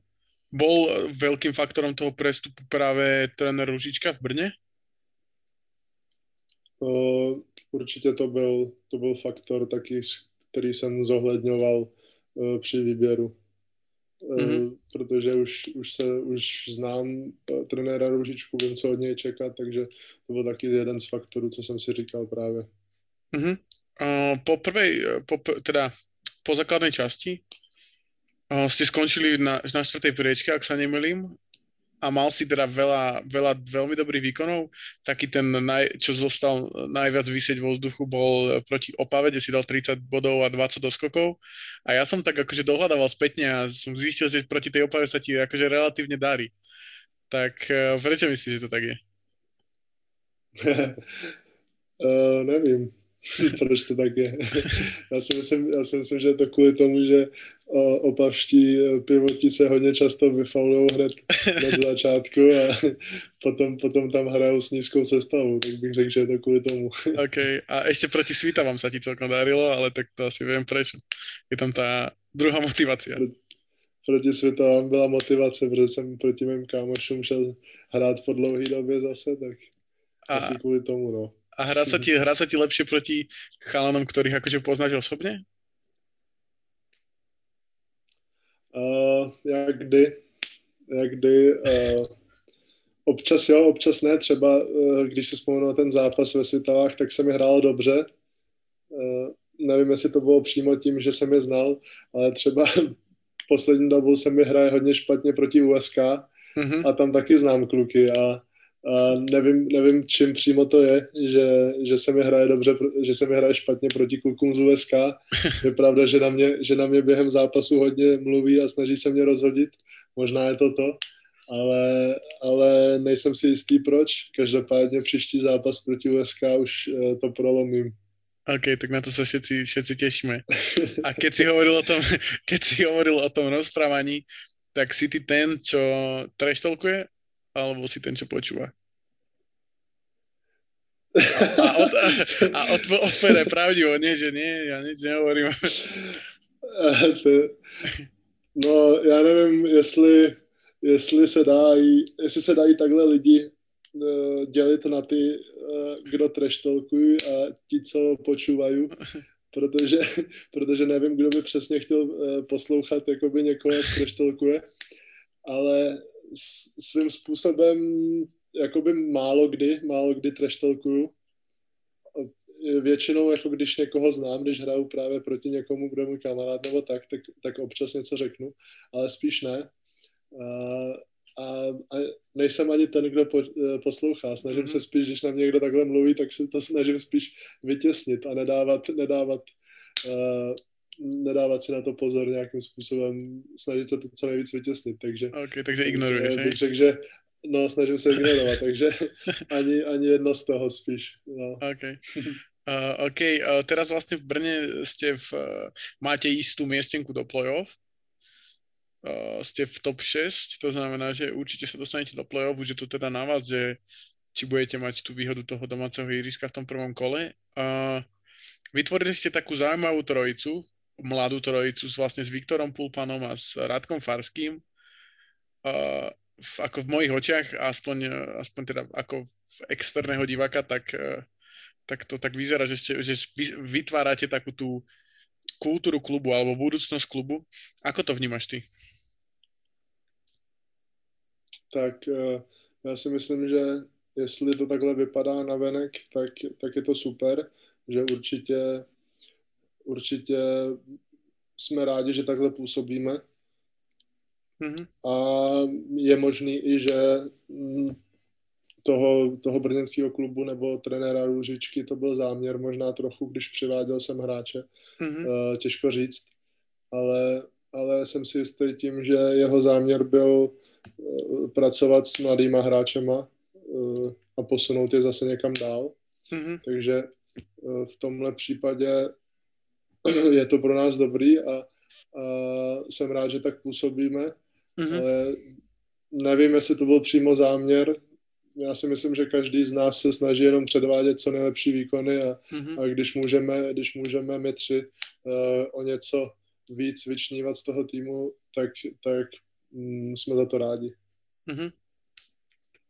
bol velkým faktorem toho prestupu právě trenér Ružička v Brně? Uh, určitě to byl, to byl faktor taky, který jsem zohledňoval uh, při výběru mm-hmm. protože už, už, se, už znám eh, trenéra Růžičku, vím, co od něj čekat, takže to byl taky jeden z faktorů, co jsem si říkal právě. Mm-hmm. Uh, po prvej, po, teda po základnej časti ste skončili na, na čtvrtej priečke, ak sa nemýlim, a mal si teda veľa, veľa veľmi dobrých výkonov. Taký ten, naj, čo zostal najviac vysieť vo vzduchu, bol proti Opave, kde si dal 30 bodov a 20 doskokov. A ja som tak akože dohľadával spätne a som zistil, že proti tej Opave sa ti akože relatívne darí. Tak eh, prečo myslíš, že to tak je? uh, nevím. proč to tak je. já, si myslím, já si myslím, že je to kvůli tomu, že opavští pivoti se hodně často vyfaulují hned na začátku a potom, potom tam hrajou s nízkou sestavou, tak bych řekl, že je to kvůli tomu. OK, a ještě proti Svita vám se ti celkom darilo, ale tak to asi vím proč. Je tam ta druhá motivace. proti světovám byla motivace, protože jsem proti mým kámošům šel hrát po dlouhé době zase, tak a, asi kvůli tomu, no. A hrá sa ti, hrá sa ti lepšie proti chalanom, ktorých akože poznáš osobne? Uh, jak kdy. Jak kdy. Uh, občas jo, občas ne. Třeba uh, když se vzpomenu na ten zápas ve Světavách, tak se mi hrálo dobře. Uh, nevím, jestli to bylo přímo tím, že jsem je znal, ale třeba poslední dobou se mi hraje hodně špatně proti USK mm-hmm. a tam taky znám kluky a, a nevím, nevím, čím přímo to je, že, že se mi hraje dobře, že se mi hraje špatně proti klukům z USK. Je pravda, že na mě, že na mě během zápasu hodně mluví a snaží se mě rozhodit. Možná je to to, ale, ale nejsem si jistý proč. Každopádně příští zápas proti USK už eh, to prolomím. OK, tak na to sa všetci, všetci tešíme. A keď si hovoril o tom, keď si hovoril o tom rozprávaní, tak si ty ten, čo treštolkuje, alebo si ten, čo počúva? A, a, od, a od, odpovede pravdivo, nie, že nie, ja nič nehovorím. No, já nevím, jestli, jestli se dají, jestli se dají takhle lidi uh, dělit na ty, uh, kdo treštolkují a ti, co počúvají, protože, protože nevím, kdo by přesně chtěl uh, poslouchat jakoby někoho, treštolkuje, ale svým způsobem jakoby málo kdy, málo kdy treštolkuju. Většinou, jako když někoho znám, když hraju právě proti někomu, kdo je můj kamarád nebo tak, tak, tak občas něco řeknu, ale spíš ne. A, a, a nejsem ani ten, kdo po, poslouchá. Snažím mm-hmm. se spíš, když na mě někdo takhle mluví, tak se to snažím spíš vytěsnit a nedávat, nedávat uh, nedávat si na to pozor nějakým způsobem, snažit se to co nejvíc vytěsnit, takže... Ok, takže ignoruješ, bych řekl, že no, snažím se ignorovat, takže ani, ani jedno z toho spíš, no. Ok. Uh, OK, uh, teraz vlastne v Brne ste v, uh, máte istú miestenku do play-off. Uh, ste v top 6, to znamená, že určite sa dostanete do play-off, už je to teda na vás, že či budete mať tú výhodu toho domáceho ihriska v tom prvom kole. Uh, vytvorili ste takú zaujímavú trojicu, mladú trojicu s, vlastne s Viktorom Pulpanom a s Radkom Farským. Uh, v, ako v mojich očiach, aspoň, aspoň teda ako externého diváka, tak, uh, tak to tak vyzerá, že, ste, že vytvárate takú tú kultúru klubu alebo budúcnosť klubu. Ako to vnímaš ty? Tak uh, já si myslím, že jestli to takhle vypadá na venek, tak, tak je to super, že určitě určitě jsme rádi, že takhle působíme. Mm-hmm. A je možný i, že mm, toho, toho brněnského klubu nebo trenéra Růžičky to byl záměr možná trochu, když přiváděl jsem hráče. Mm-hmm. Těžko říct, ale, ale jsem si jistý tím, že jeho záměr byl eh, pracovat s mladýma hráčema eh, a posunout je zase někam dál. Mm-hmm. Takže v tomhle případě je to pro nás dobrý a, a jsem rád, že tak působíme, mm-hmm. ale nevím, jestli to byl přímo záměr. Já si myslím, že každý z nás se snaží jenom předvádět co nejlepší výkony a, mm-hmm. a když můžeme, když můžeme my tři uh, o něco víc vyčnívat z toho týmu, tak, tak mm, jsme za to rádi. Mm-hmm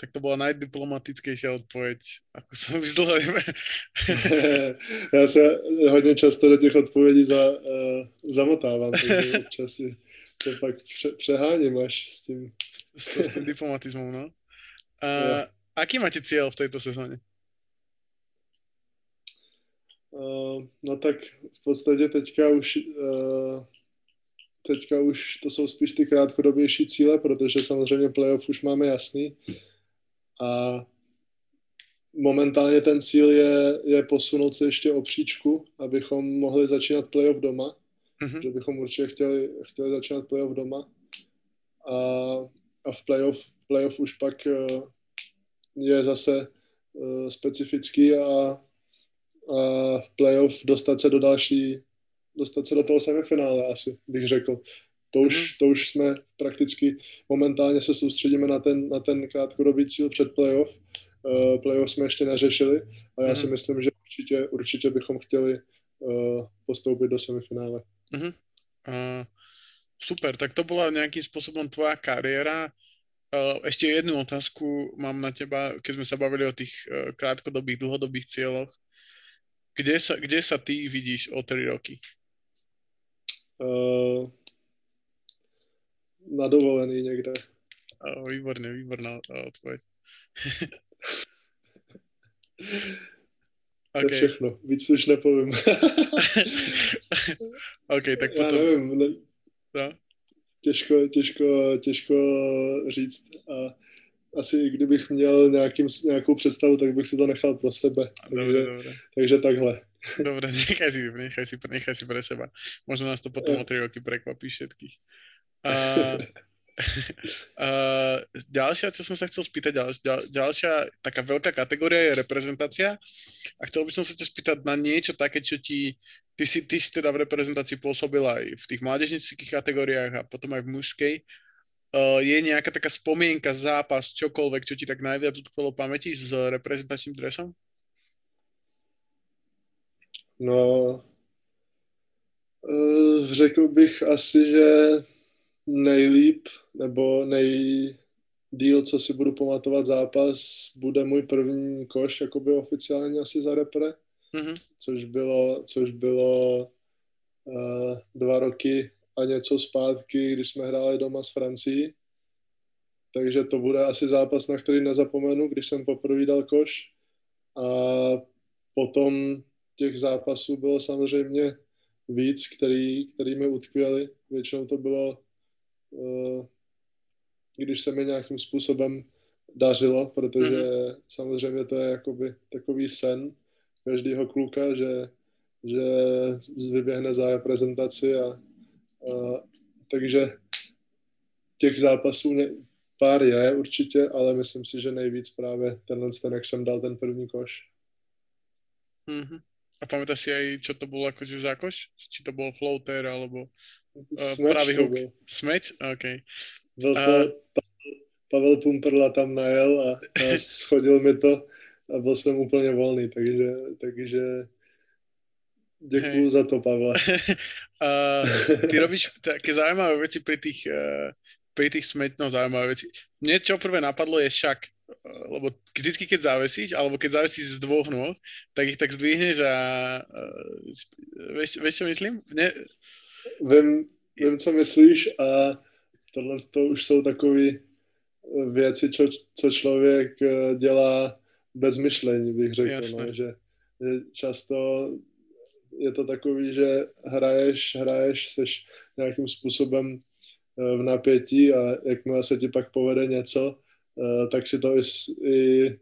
tak to bola najdiplomatickejšia odpoveď, ako som už dlho Já se hodně často do těch odpovědí za, uh, zamotávám, takže občas si to pak pře, přeháním až s tím. S, s, s tím diplomatizmom, no. Uh, aký máte cieľ v tejto sezóně? Uh, no tak v podstatě teďka už uh, teďka už to jsou spíš ty krátkodobější cíle, protože samozřejmě playoff už máme jasný. A momentálně ten cíl je, je posunout se ještě o příčku, abychom mohli začínat playoff doma. Mm-hmm. Že bychom určitě chtěli, chtěli začínat playoff doma. A, a v playoff, playoff už pak uh, je zase uh, specifický a, a v playoff dostat se do další, dostat se do toho semifinále asi, bych řekl. To už, mm-hmm. to už jsme prakticky, momentálně se soustředíme na ten, na ten krátkodobý cíl před playoff. Uh, playoff jsme ještě neřešili a já si mhm. myslím, že určitě, určitě bychom chtěli uh, postoupit do semifinále. Mm-hmm. Uh, super, tak to bola nejakým spôsobom tvoja kariéra. Ešte jednu otázku mám na teba, keď sme sa bavili o tých krátkodobých, dlhodobých cieľoch. Kde sa, kde sa ty vidíš o 3 roky? Uh, na dovolený někde. Uh, výborně, výborná odpověď. okay. To je všechno, víc už nepovím. ok, tak potom... Já nevím, ne... no? těžko, těžko, těžko říct a asi kdybych měl nějakým, nějakou představu, tak bych si to nechal pro sebe. Takže, dobre, dobre. takže takhle. Dobre, nechaj si, nechaj si, nechaj si pre seba. Možno nás to potom o 3 roky prekvapí všetkých. Uh, uh, ďalšia, čo som sa chcel spýtať, ďal, ďal, ďalšia taká veľká kategória je reprezentácia a chcel by som sa ťa spýtať na niečo také, čo ti, ty si, ty si teda v reprezentácii pôsobil aj v tých mládežnických kategóriách a potom aj v mužskej. Uh, je nejaká taká spomienka, zápas, čokoľvek, čo ti tak najviac utkvelo pamäti s reprezentačným dresom? No, řekl bych asi, že nejlíp nebo nejdíl, co si budu pamatovat zápas, bude můj první koš, jakoby oficiálně asi za repre, mm-hmm. což bylo, což bylo uh, dva roky a něco zpátky, když jsme hráli doma s Francií. Takže to bude asi zápas, na který nezapomenu, když jsem poprvé dal koš. A potom těch zápasů bylo samozřejmě víc, který, který mi utkvěli. Většinou to bylo když se mi nějakým způsobem dařilo, protože mm-hmm. samozřejmě to je jakoby takový sen každého kluka, že, že vyběhne za reprezentaci a, a takže těch zápasů ne, pár je určitě, ale myslím si, že nejvíc právě tenhle ten, jak jsem dal ten první koš. Mm-hmm. A pamätáš si aj, čo to bolo akože za koš? Či to bol floater, alebo Uh, pravý huk. Smeč? OK. Byl to, Pavel Pumperla tam najel a, a schodil mi to a byl jsem úplně volný, takže, takže děkuju hey. za to, Pavle. uh, ty robíš také zaujímavé věci pri tých, uh, pri tých smeť, no zaujímavé veci. Mne čo prvé napadlo je však, uh, lebo vždycky, keď závesíš, alebo keď závesíš z dvoch nôh, tak ich tak zdvihneš a uh, vieš, vieš čo myslím? Mne, Vím, vím, co myslíš a tohle to už jsou takové věci, čo, co člověk eh, dělá bez myšlení, bych řekl, no, že, že často je to takový, že hraješ, hraješ, jsi nějakým způsobem eh, v napětí a jakmile se ti pak povede něco, eh, tak si to i, i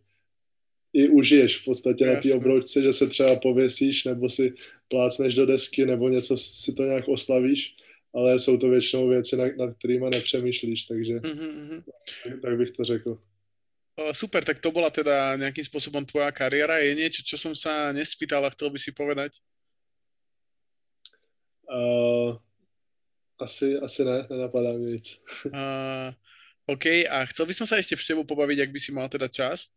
i užiješ v podstatě Jasne. na té obroučce, že se třeba pověsíš nebo si plácneš do desky nebo něco si to nějak oslavíš, ale jsou to většinou věci, nad, nad kterými nepřemýšlíš, takže mm-hmm. tak, tak bych to řekl. Super, tak to bola teda nejakým spôsobom tvoja kariéra. Je niečo, čo som sa nespýtal a chcel by si povedať? Uh, asi, asi ne, nenapadá mi nic. Uh, OK, a chcel by som sa ešte v tebou pobaviť, ak by si mal teda čas,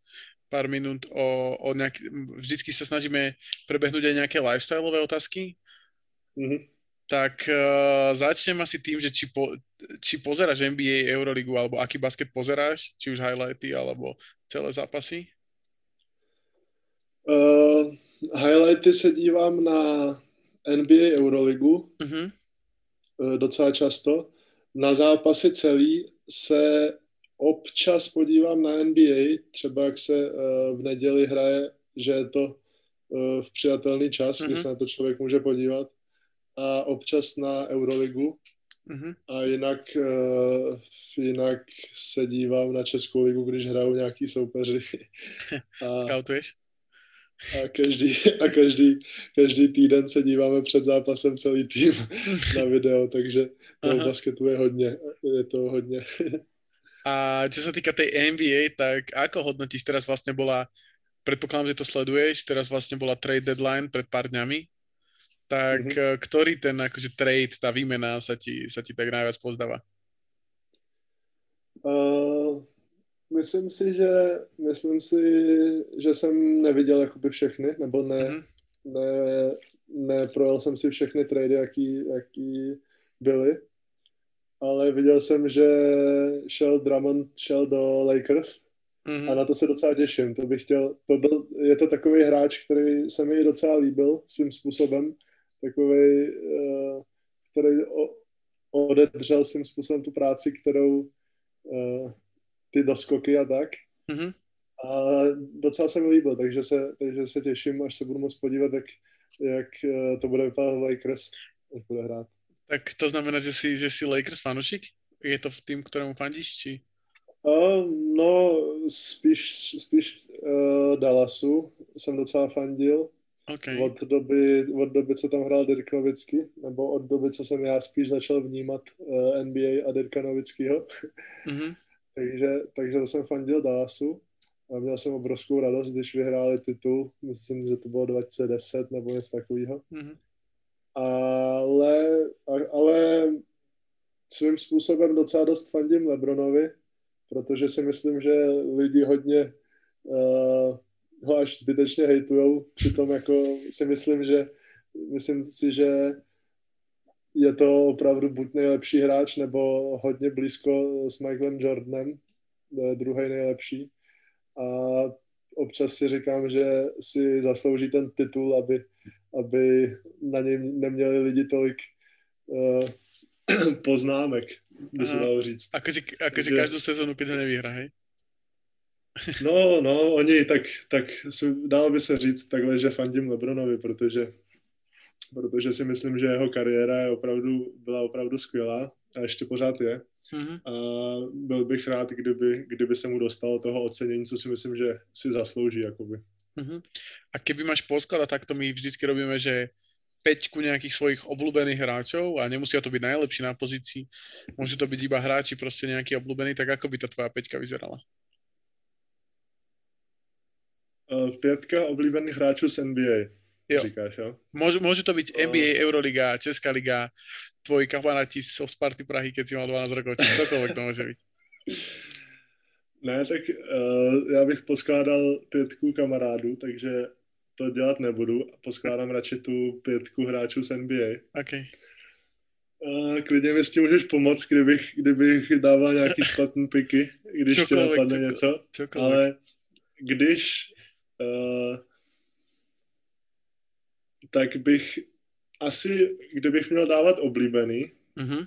pár minút o, o nejak, vždycky sa snažíme prebehnúť aj nejaké lifestyleové otázky. Mm-hmm. Tak uh, začnem asi tým, že či, po, či pozeráš NBA, Euroligu, alebo aký basket pozeráš, či už highlighty, alebo celé zápasy? Uh, highlighty se dívám na NBA, Euroligu uh-huh. uh, docela často. Na zápasy celý se občas podívám na NBA, třeba jak se uh, v neděli hraje, že je to uh, v přijatelný čas, mm-hmm. kdy mhm. se na to člověk může podívat. A občas na Euroligu. Mm-hmm. A jinak, uh, jinak se dívám na Českou ligu, když hrajou nějaký soupeři. A, Scoutuješ? A každý, a každý, každý týden se díváme před zápasem celý tým na video, takže toho basketu je hodně. Je to hodně. A čo sa týka tej NBA, tak ako hodnotíš, teraz vlastne bola, predpokladám, že to sleduješ, teraz vlastne bola trade deadline pred pár dňami, tak mm-hmm. ktorý ten akože trade, tá výmena sa ti, sa ti tak najviac pozdáva? Uh, myslím si, že myslím si, že jsem neviděl jakoby všechny, nebo ne, mm-hmm. ne, neprojel jsem si všechny trady, jaký, jaký byly. Ale viděl jsem, že šel Drummond šel do Lakers mm-hmm. a na to se docela těším. To bych chtěl, to byl, je to takový hráč, který se mi docela líbil svým způsobem, takový, uh, který odedřel svým způsobem tu práci, kterou uh, ty doskoky a tak. Mm-hmm. A docela se mi líbil, takže se, takže se těším, až se budu moct podívat, jak, jak uh, to bude vypadat v Lakers, až bude hrát. Tak to znamená, že jsi, že jsi Lakers fanušik? Je to v tým, ktorému fandíš, či? Uh, no, spíš, spíš uh, Dallasu jsem docela fandil. Okay. Od, doby, od doby, co tam hrál Dirk Nowitzki, nebo od doby, co jsem já spíš začal vnímat uh, eh, NBA a Dirka Nowitzkiho. Mm-hmm. takže, takže to jsem fandil Dallasu a měl jsem obrovskou radost, když vyhráli titul. Myslím, že to bylo 2010 nebo něco takového. Mm-hmm. Ale, ale svým způsobem docela dost fandím Lebronovi, protože si myslím, že lidi hodně uh, ho až zbytečně hejtujou. Přitom jako si myslím, že myslím si, že je to opravdu buď nejlepší hráč, nebo hodně blízko s Michaelem Jordanem, druhý nejlepší. A občas si říkám, že si zaslouží ten titul, aby, aby na něm neměli lidi tolik uh, poznámek, by se dalo říct. Akože, akože že... každou sezonu, když ho nevyhrá, hej? No, no, oni, tak, tak dalo by se říct takhle, že fandím Lebronovi, protože, protože si myslím, že jeho kariéra je opravdu, byla opravdu skvělá a ještě pořád je. Mm-hmm. A byl bych rád, kdyby, kdyby se mu dostalo toho ocenění, co si myslím, že si zaslouží. Jakoby. Mm-hmm. A keby máš poskladať, tak to my vždycky robíme, že peťku nejakých svojich obľúbených hráčov a nemusia to byť najlepší na pozícii. Môžu to byť iba hráči proste nejaký obľúbený, tak ako by ta tvoja peťka vyzerala? Uh, pětka oblíbených hráčů z NBA, jo. říkáš, jo? Môžu, môžu to byť NBA, Euroliga, Česká liga, tvoji kamaráti z Sparty Prahy, keď si mal 12 rokov, či čokoľvek to môže byť. Ne, tak uh, já bych poskládal pětku kamarádů, takže to dělat nebudu. Poskládám radši tu pětku hráčů z NBA. Okay. Uh, klidně mi s tím můžeš pomoct, kdybych, kdybych dával nějaký špatný piky, když ti napadne něco. Čokoliv. Ale když uh, tak bych asi, kdybych měl dávat oblíbený, mm-hmm.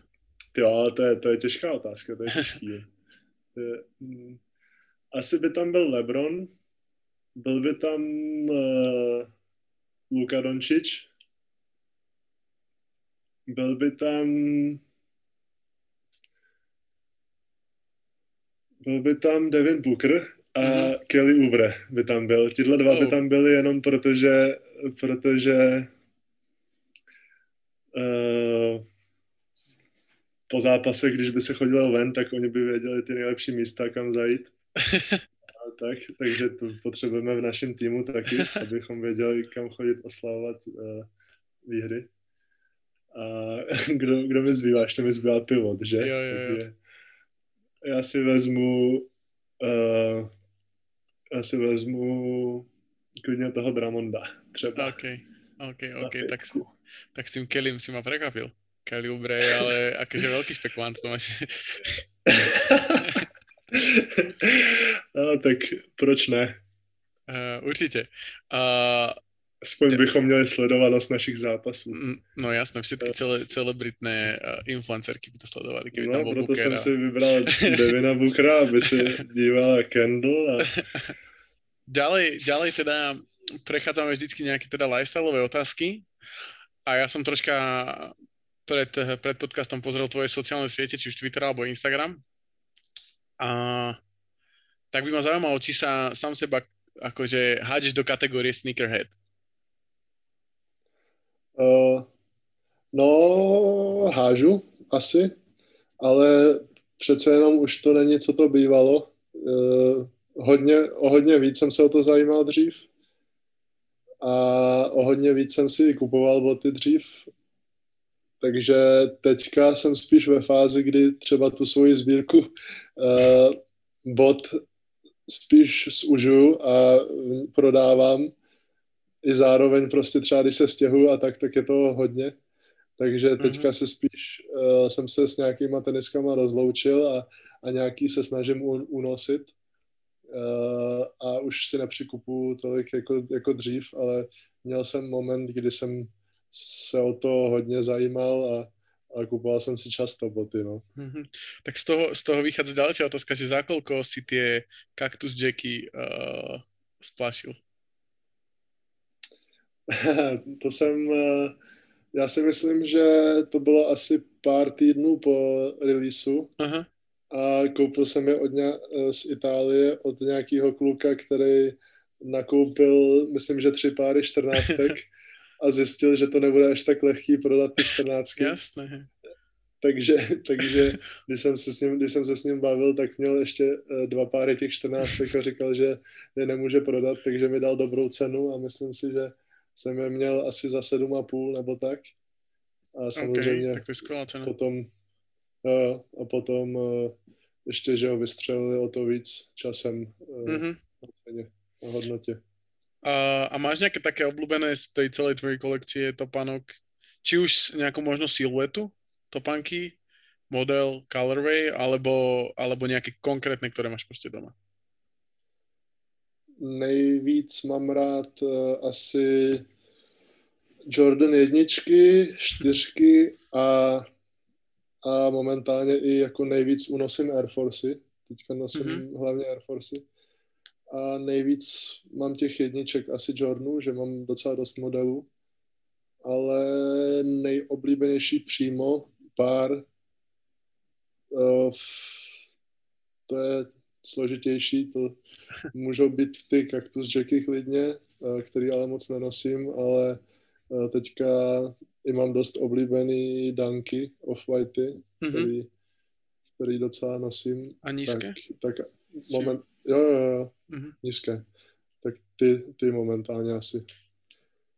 jo, ale to je, to je těžká otázka, to je těžký. To je, mm, asi by tam byl LeBron, byl by tam uh, Luka Dončič, byl by tam byl by tam Devin Booker a mm-hmm. Kelly Oubre by tam byl. Tihle dva oh. by tam byli jenom protože, protože uh, po zápasech, když by se chodilo ven, tak oni by věděli ty nejlepší místa, kam zajít. Tak, takže to potřebujeme v našem týmu taky, abychom věděli, kam chodit oslavovat uh, výhry. A kdo, kdo mi zbývá? Ještě mi zbývá pivot, že? Jo, jo, jo. Já si vezmu uh, já si vezmu klidně toho Dramonda, třeba. OK, OK, OK, tak, tak s tím Kellym si ma prekvapil. Kelly Oubre, ale akože veľký spekulant to máš. no, tak proč ne? Uh, určitě. Uh, Aspoň te... bychom měli sledovanost našich zápasů. No jasné, všetky cele, celebritné uh, influencerky by to sledovali, keby no, tam bol proto Bookera. jsem si vybral Devina Bookera, aby si dívala Kendall. A... ďalej, ďalej teda prechádzame vždycky nejaké teda lifestyleové otázky a ja som troška pred, pred podcastom pozrel tvoje sociálne siete, či už Twitter alebo Instagram. A tak by ma zaujímalo, či sa sám seba akože hádeš do kategórie sneakerhead. Uh, no, hážu asi, ale přece jenom už to není, co to bývalo. Uh, hodně, o hodně víc jsem se o to zajímal dřív a o hodně víc jsem si kupoval boty dřív. Takže teďka jsem spíš ve fázi, kdy třeba tu svoji sbírku uh, bot spíš zužuju a prodávám i zároveň prostě třeba, když se stěhuju a tak, tak je to hodně. Takže teďka se spíš, uh, jsem se s nějakýma teniskama rozloučil a, a nějaký se snažím un, unosit. Uh, a už si nepřikupuju tolik jako, jako dřív, ale měl jsem moment, kdy jsem se o to hodně zajímal a, a kupoval jsem si často boty, no. Mm-hmm. Tak z toho, z toho vychádza ďalšia otázka, že za koľko si tie Cactus Jacky uh, splašil? to jsem, uh, já si myslím, že to bylo asi pár týdnů po releaseu uh-huh. a koupil jsem je od ně, z Itálie od nějakého kluka, který nakoupil, myslím, že tři páry čtrnáctek a zjistil, že to nebude až tak lehký prodat ty čtrnáctky. Jasné. Takže, takže když, jsem se s ním, když jsem se s ním bavil, tak měl ještě eh, dva páry těch čtrnáctek a říkal, že je nemůže prodat, takže mi dal dobrou cenu a myslím si, že jsem je měl asi za sedm a půl nebo tak. A samozřejmě okay, tak to je cena. potom uh, a potom uh, ještě, že ho vystřelili o to víc časem mm-hmm. na ceně, na hodnotě. A, a máš nejaké také obľúbené z tej celej tvojej kolekcie topánok? Či už nejakú možno siluetu topánky, model, colorway, alebo, alebo nejaké konkrétne, ktoré máš prostě doma? Nejvíc mám rád uh, asi Jordan jedničky, čtyřky a, a momentálně i jako nejvíc unosím Air Forcey. Teďka nosím mm-hmm. hlavně Air Forcey a nejvíc mám těch jedniček asi Jordanů, že mám docela dost modelů, ale nejoblíbenější přímo pár uh, to je složitější, to můžou být ty Cactus Jacky klidně, uh, který ale moc nenosím, ale uh, teďka i mám dost oblíbený danky off-whitey, mm-hmm. který, který docela nosím. A nízké? Tak, tak moment, jo, jo, jo, mm-hmm. nízké. Tak ty, ty momentálně asi.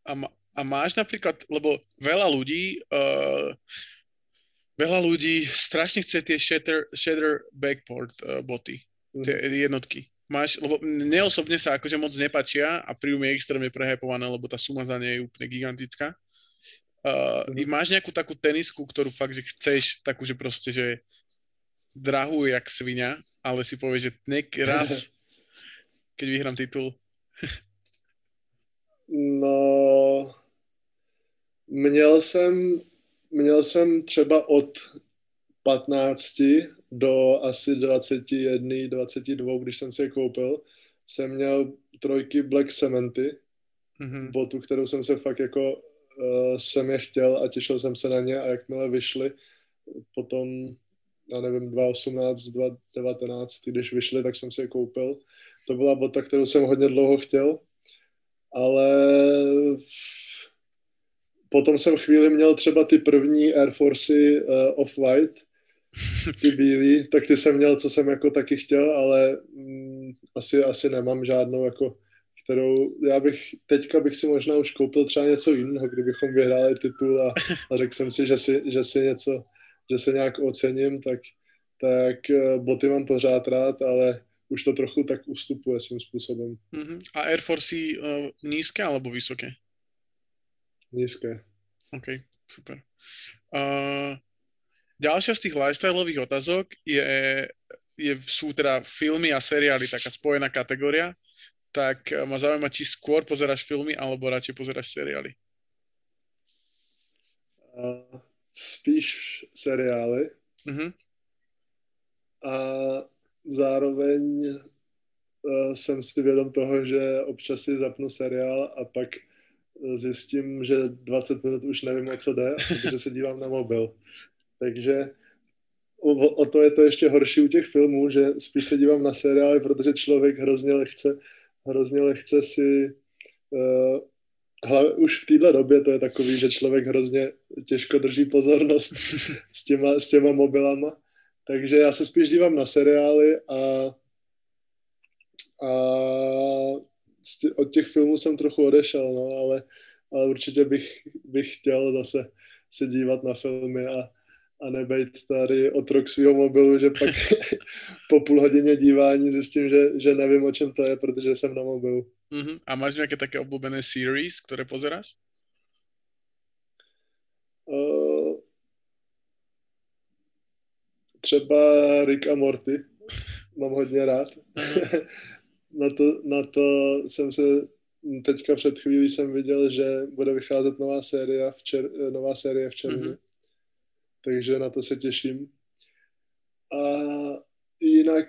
A, ma, a máš napríklad, lebo veľa ľudí uh, veľa ľudí strašne chce tie shader, shader backboard uh, boty, tie jednotky. Máš, lebo mne osobne sa akože moc nepačia a príjum je extrémne prehypované, lebo tá suma za ne je úplne gigantická. Uh, mm-hmm. Máš nejakú takú tenisku, ktorú fakt, že chceš, takú, že proste, že drahú jak svinia, ale si povieš, že nek raz, keď vyhrám titul. no, měl jsem, měl jsem třeba od 15 do asi 21, 22, když jsem si je koupil, jsem měl trojky Black Cementy, mm-hmm. botu, kterou jsem se fakt jako uh, jsem je chtěl a těšil jsem se na ně a jakmile vyšly, potom já nevím, 2018, 2019, když vyšly, tak jsem si je koupil. To byla bota, kterou jsem hodně dlouho chtěl, ale potom jsem chvíli měl třeba ty první Air Forcey uh, Off-White, ty bílý, tak ty jsem měl, co jsem jako taky chtěl, ale mm, asi, asi nemám žádnou jako kterou já bych, teďka bych si možná už koupil třeba něco jiného, kdybychom vyhráli titul a, a řekl jsem si, že si, že si něco, že se nějak ocením, tak, tak eh, boty mám pořád rád, ale už to trochu tak ustupuje svým způsobem. Uh-huh. A Air Force uh, nízké alebo vysoké? Nízké. OK, super. Uh, ďalšia z tých lifestyleových otázok je, je, sú teda filmy a seriály, taká spojená kategória. Tak ma zaujíma, či skôr pozeráš filmy, alebo radšej pozeráš seriály? Uh, spíš seriály. Uh-huh. A zároveň uh, jsem si vědom toho, že občas si zapnu seriál a pak eh, zjistím, že 20 minut už nevím, o co jde, protože se dívám na mobil. Takže o, o to je to ještě horší u těch filmů, že spíš se dívám na seriály, protože člověk hrozně lehce, hrozně lehce si uh, Hlavně už v této době to je takový, že člověk hrozně těžko drží pozornost s těma, s těma mobilama. Takže já se spíš dívám na seriály a, a od těch filmů jsem trochu odešel, no, ale, ale určitě bych, bych chtěl zase se dívat na filmy a, a nebejt tady otrok svého mobilu, že pak po půl hodině dívání zjistím, že, že nevím, o čem to je, protože jsem na mobilu. Uh-huh. A máš nejaké také obľúbené series, ktoré pozeráš? Uh, třeba Rick a Morty. Mám hodně rád. Mm-hmm. Na, to, na to jsem se teďka před chvílí jsem viděl, že bude vycházet nová série v, čer, nová série v červnu. Mm-hmm. Takže na to se těším. A jinak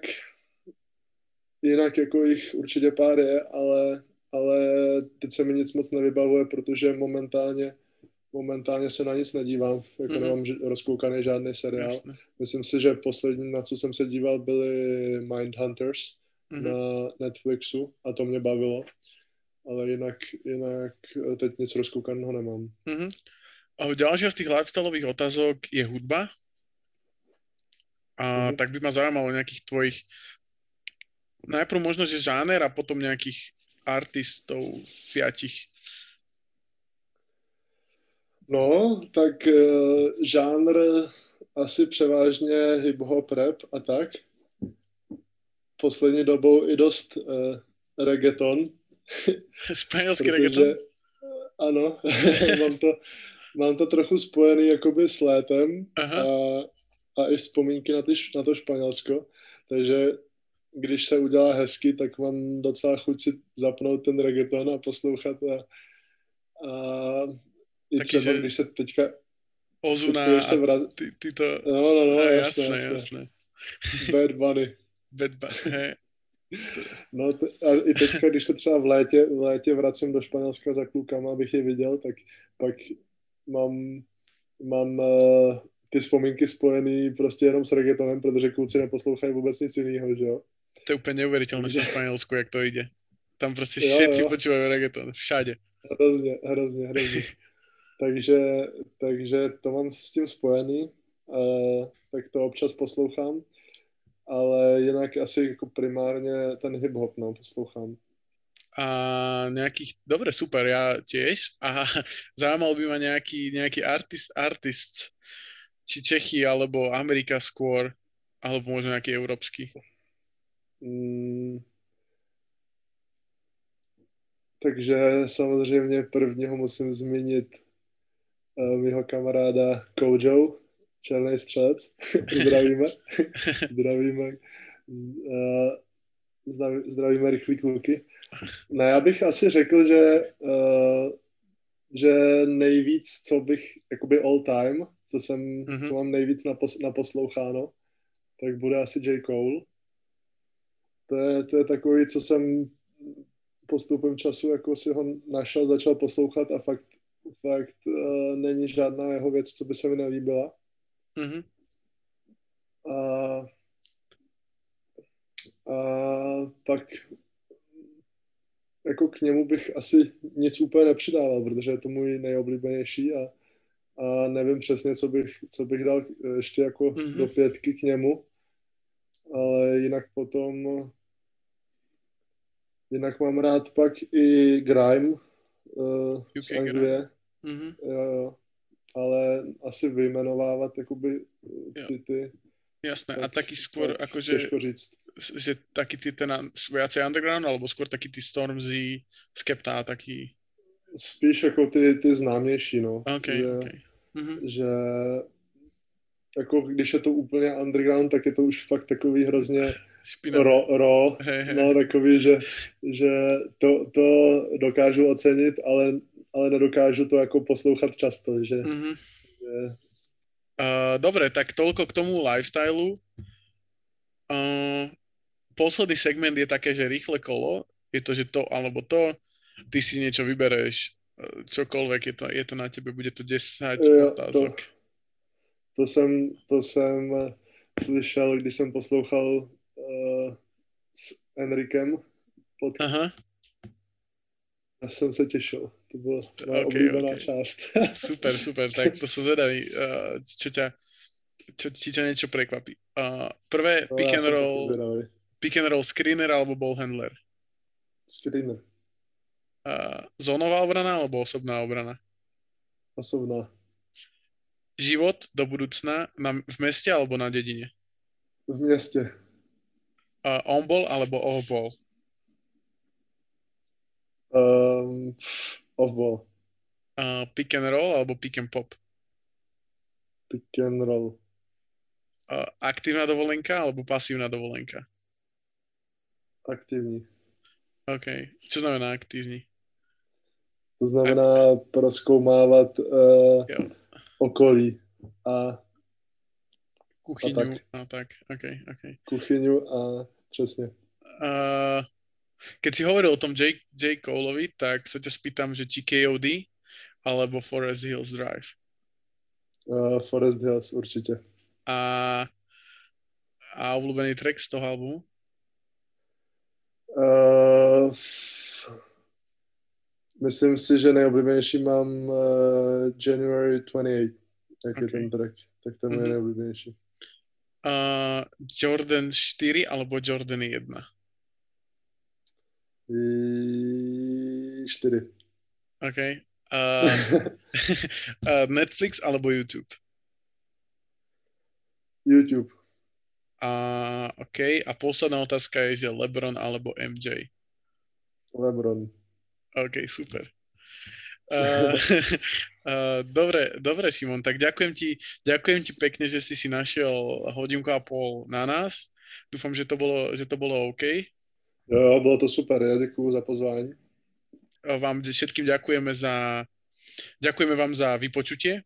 jinak jako jich určitě pár je, ale, ale teď se mi nic moc nevybavuje, protože momentálně momentálně se na nic nedívám, jako mm-hmm. nemám rozkoukaný žádný seriál. Jasne. Myslím si, že poslední, na co jsem se díval, byly Mindhunters mm-hmm. na Netflixu a to mě bavilo. Ale jinak, jinak teď nic rozkoukaného nemám. Mm-hmm. A ďalšia z tých lifestyleových otázok je hudba. A mm-hmm. tak by ma zaujímalo nejakých tvojich najprv možno, že žáner a potom nejakých artistov piatich. No, tak uh, žánr asi převážně hip-hop, rap a tak. Poslední dobou i dost uh, reggaeton. Španělský protože, reggaeton? Ano, mám, to, mám to trochu spojený jakoby s létem Aha. a, a i vzpomínky na, ty, na to Španělsko. Takže když se udělá hezky, tak mám docela chuť si zapnout ten reggaeton a poslouchat a, a i Taky, třeba, že... když se teďka... Ozuna teďka, se vraz... ty, ty to... No, no, no, jasné, jasné. jasné. Bad Bunny. Bad Bunny, No t- a i teďka, když se třeba v létě, v létě vracím do Španělska za klukama, abych je viděl, tak pak mám, mám uh, ty vzpomínky spojený prostě jenom s reggaetonem, protože kluci neposlouchají vůbec nic jiného, že jo? To je úplně neuvěřitelné v Španělsku, jak to jde. Tam prostě všetci počívají reggaeton, všade. Hrozně, hrozně, hrozně. takže, takže to mám s tím spojený, uh, tak to občas poslouchám, ale jinak asi jako primárně ten hip-hop, no, poslouchám. A nejakých, dobre, super, ja tiež. A zaujímal by ma nejaký, nejaký artist, artist, či Čechy, alebo Amerika skôr, alebo možno nejaký európsky. Mm, takže samozřejmě prvního musím zmínit uh, mého kamaráda Kojo, černý střelec. zdravíme. zdravíme. Uh, zdravíme rychlý kluky. No já bych asi řekl, že, uh, že nejvíc, co bych, jakoby all time, co jsem, mm-hmm. co mám nejvíc napos, naposloucháno, tak bude asi J. Cole. To je, to je takový, co jsem postupem času jako si ho našel, začal poslouchat a fakt, fakt uh, není žádná jeho věc, co by se mi nelíbila. Mm-hmm. A, a pak jako k němu bych asi nic úplně nepřidával, protože je to můj nejoblíbenější a, a nevím přesně, co bych, co bych dal ještě jako mm-hmm. do pětky k němu, ale jinak potom jinak mám rád pak i Grime uh, z Anglie. Mm-hmm. Jo, jo. Ale asi vyjmenovávat jakoby ty, ty Jasné, tak, a taky skôr akože... Těžko říct že taký ty ten viacej underground, alebo skôr taký ty Stormzy, Skepta, taký... Spíš jako ty, ty známější, no. Okay, že, okay. Mm-hmm. že jako když je to úplně underground, tak je to už fakt takový hrozně ro, ro hey, hey. no takový, že, že to, to dokážu ocenit, ale, ale nedokážu to jako poslouchat často, že, mm-hmm. že... Uh, dobre, tak toľko k tomu lifestylu. Uh, posledný segment je také, že rýchle kolo, je to, že to alebo to, ty si niečo vybereš, e, čokoľvek, je to, je to na tebe, bude to 10 jo, otázok. To, to, jsem, to jsem slyšel, když jsem poslouchal uh, s Enrikem pod... Aha. Já jsem se těšil. To byla moje okay, oblíbená okay. část. super, super, tak to som zvedavý, uh, čo ťa, čo, či ťa niečo prekvapí. Uh, prvé no, pick and roll, Pick and roll screener alebo ball handler? Screener. Uh, zónová obrana alebo osobná obrana? Osobná. Život do budúcna na, v meste alebo na dedine? V meste. Uh, on-ball alebo off-ball? Um, off-ball. Uh, pick and roll alebo pick and pop? Pick and roll. uh, aktívna dovolenka alebo pasívna dovolenka? Aktivní. OK. Čo znamená aktívní? To znamená proskoumávat uh, okolí a kuchyňu a tak. A tak. Okay, okay. Kuchyňu a přesně. Uh, keď si hovoril o tom J, J. Coleovi, tak sa ťa spýtam, že či KOD alebo Forest Hills Drive. Uh, Forest Hills určitě. A, a obľúbený track z toho albumu? Uh, myslím si, že nejoblíbenější mám uh, January 28, jak okay. je ten track. Tak to je mm-hmm. nejoblíbenější. Uh, Jordan 4 alebo Jordan 1? 4. OK. Uh, uh, Netflix alebo YouTube? YouTube. Uh, OK. A posledná otázka je, že LeBron alebo MJ? LeBron. OK, super. Uh, uh, dobre, dobre, Šimon, tak ďakujem ti, ďakujem ti pekne, že si si našiel hodinku a pol na nás. Dúfam, že to bolo, že to bolo OK. Jo, bylo to super, ja děkuju za pozvání. Vám všetkým ďakujeme za, ďakujeme vám za vypočutie.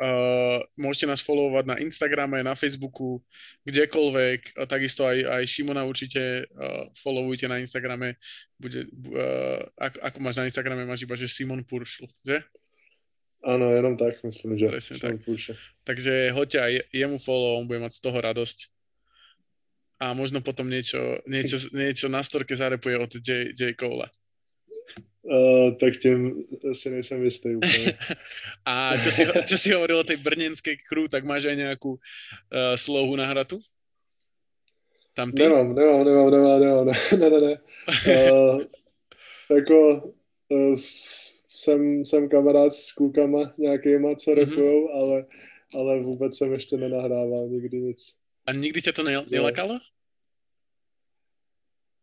Uh, môžete nás followovať na Instagrame, na Facebooku, kdekoľvek. A takisto aj, aj Šimona určite uh, followujte na Instagrame. Bude, uh, ako, ako máš na Instagrame, máš iba, že Simon Puršl, že? Áno, jenom tak, myslím, že. Presne tak. Takže hoďte aj jemu follow, on bude mať z toho radosť a možno potom niečo, niečo, niečo na storke zarepuje od J, J. Cole. Uh, tak tým si nejsem jistý úplne. a čo si, čo si hovoril o tej brnenskej crew, tak máš aj nejakú uh, slohu na hratu? Tam ty? Nemám, nemám, nemám, nemám, nemám, ne, ne, ne. ne. Uh, jako uh, jsem, jsem kamarád s klukama nějakýma, co mm-hmm. repujou, ale, ale vůbec jsem ještě nenahrával nikdy nic. A nikdy ťa to ne, nelakalo?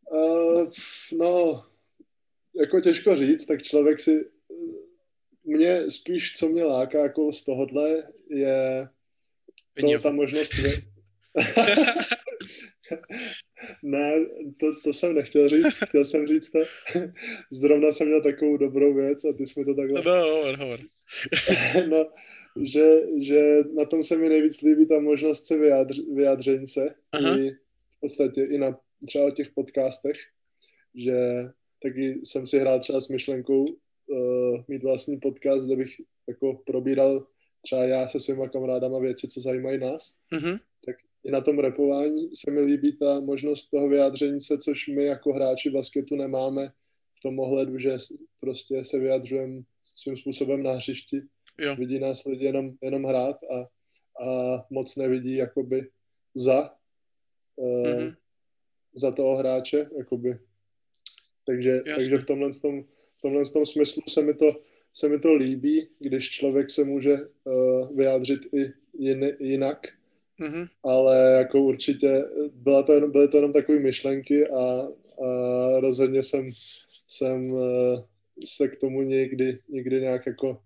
Uh, no, jako těžko říct, tak člověk si, mě spíš, co mě láká jako z tohohle, je to, ta možnost, ne, to, to jsem nechtěl říct, chtěl jsem říct to. Zrovna jsem měl takovou dobrou věc a ty jsi mi to takhle... No, hovor, hovor. no, že, že na tom se mi nejvíc líbí ta možnost se vyjádř, vyjádření se. Aha. I v podstatě i na třeba těch podcastech, že taky jsem si hrál třeba s myšlenkou uh, mít vlastní podcast, kde bych jako probíral třeba já se svýma kamarádama věci, co zajímají nás. Uh-huh. Tak i na tom repování se mi líbí ta možnost toho vyjádření se, což my jako hráči basketu nemáme v tom ohledu, že prostě se vyjadřujeme svým způsobem na hřišti. Jo. Vidí nás lidi jenom, jenom hrát a, a moc nevidí jakoby za, uh, mm-hmm. za toho hráče, jakoby takže, takže v tomhle, tom, v tomhle tom smyslu se mi, to, se mi to líbí, když člověk se může uh, vyjádřit i jin, jinak, mm-hmm. ale jako určitě byla to jenom, byly to jenom takové myšlenky a, a rozhodně jsem, jsem uh, se k tomu nikdy, nikdy nějak jako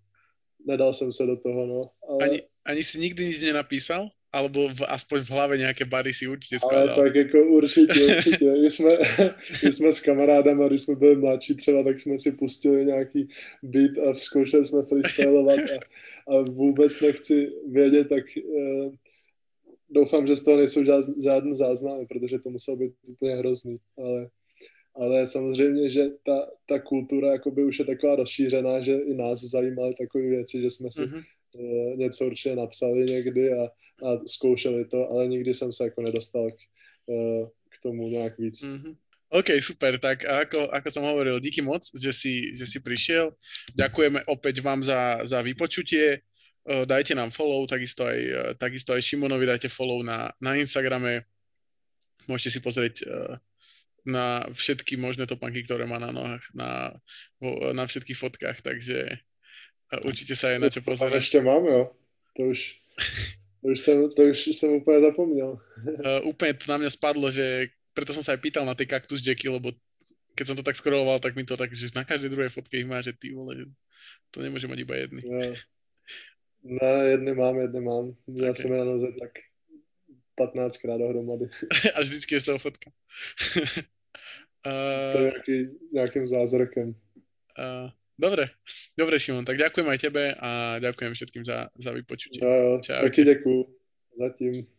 nedal jsem se do toho, no. Ale... Ani, ani si nikdy nic nenapísal? Alebo v, aspoň v hlave nějaké bary si určitě skladal. Ale tak jako určitě, určitě. My jsme, my jsme s kamarádama, když jsme byli mladší třeba, tak jsme si pustili nějaký beat a zkoušeli jsme freestylovat a, a vůbec nechci vědět, tak uh, doufám, že z toho nejsou žádný záznamy, protože to muselo být úplně hrozný, ale ale samozřejmě, že ta, ta kultura jakoby už je taková rozšířená, že i nás zajímaly takové věci, že jsme si mm-hmm. uh, něco určitě napsali někdy a, a zkoušeli to, ale nikdy jsem se jako nedostal k, uh, k tomu nějak víc. Mm-hmm. OK, super, tak ako, ako som hovoril, díky moc, že si, že si prišiel. Ďakujeme opäť vám za, za vypočutie. Uh, dajte nám follow, takisto aj, uh, takisto aj Šimonovi dajte follow na, na Instagrame. Môžete si pozrieť na všetky možné topanky, ktoré má na nohách, na, na všetkých fotkách, takže určite sa aj na čo pozerať. Ešte mám, jo. To už To už jsem, to už jsem úplně zapomněl. uh, úplně to na mě spadlo, že preto som sa aj pýtal na tie Cactus Jacky, lebo keď som to tak scrolloval, tak mi to tak, že na každej druhej fotke ich má, že ty vole, to nemôže mať iba jedny. No. No, jedny mám, jedny mám. Já okay. jsem je na noze tak 15 krát dohromady. A vždycky je z toho fotka. uh, to je nejaký, nejakým zázrakem. Uh, dobre, dobre Šimon, tak ďakujem aj tebe a ďakujem všetkým za, za vypočutie. No, Čau. Taky děkuju. Zatím.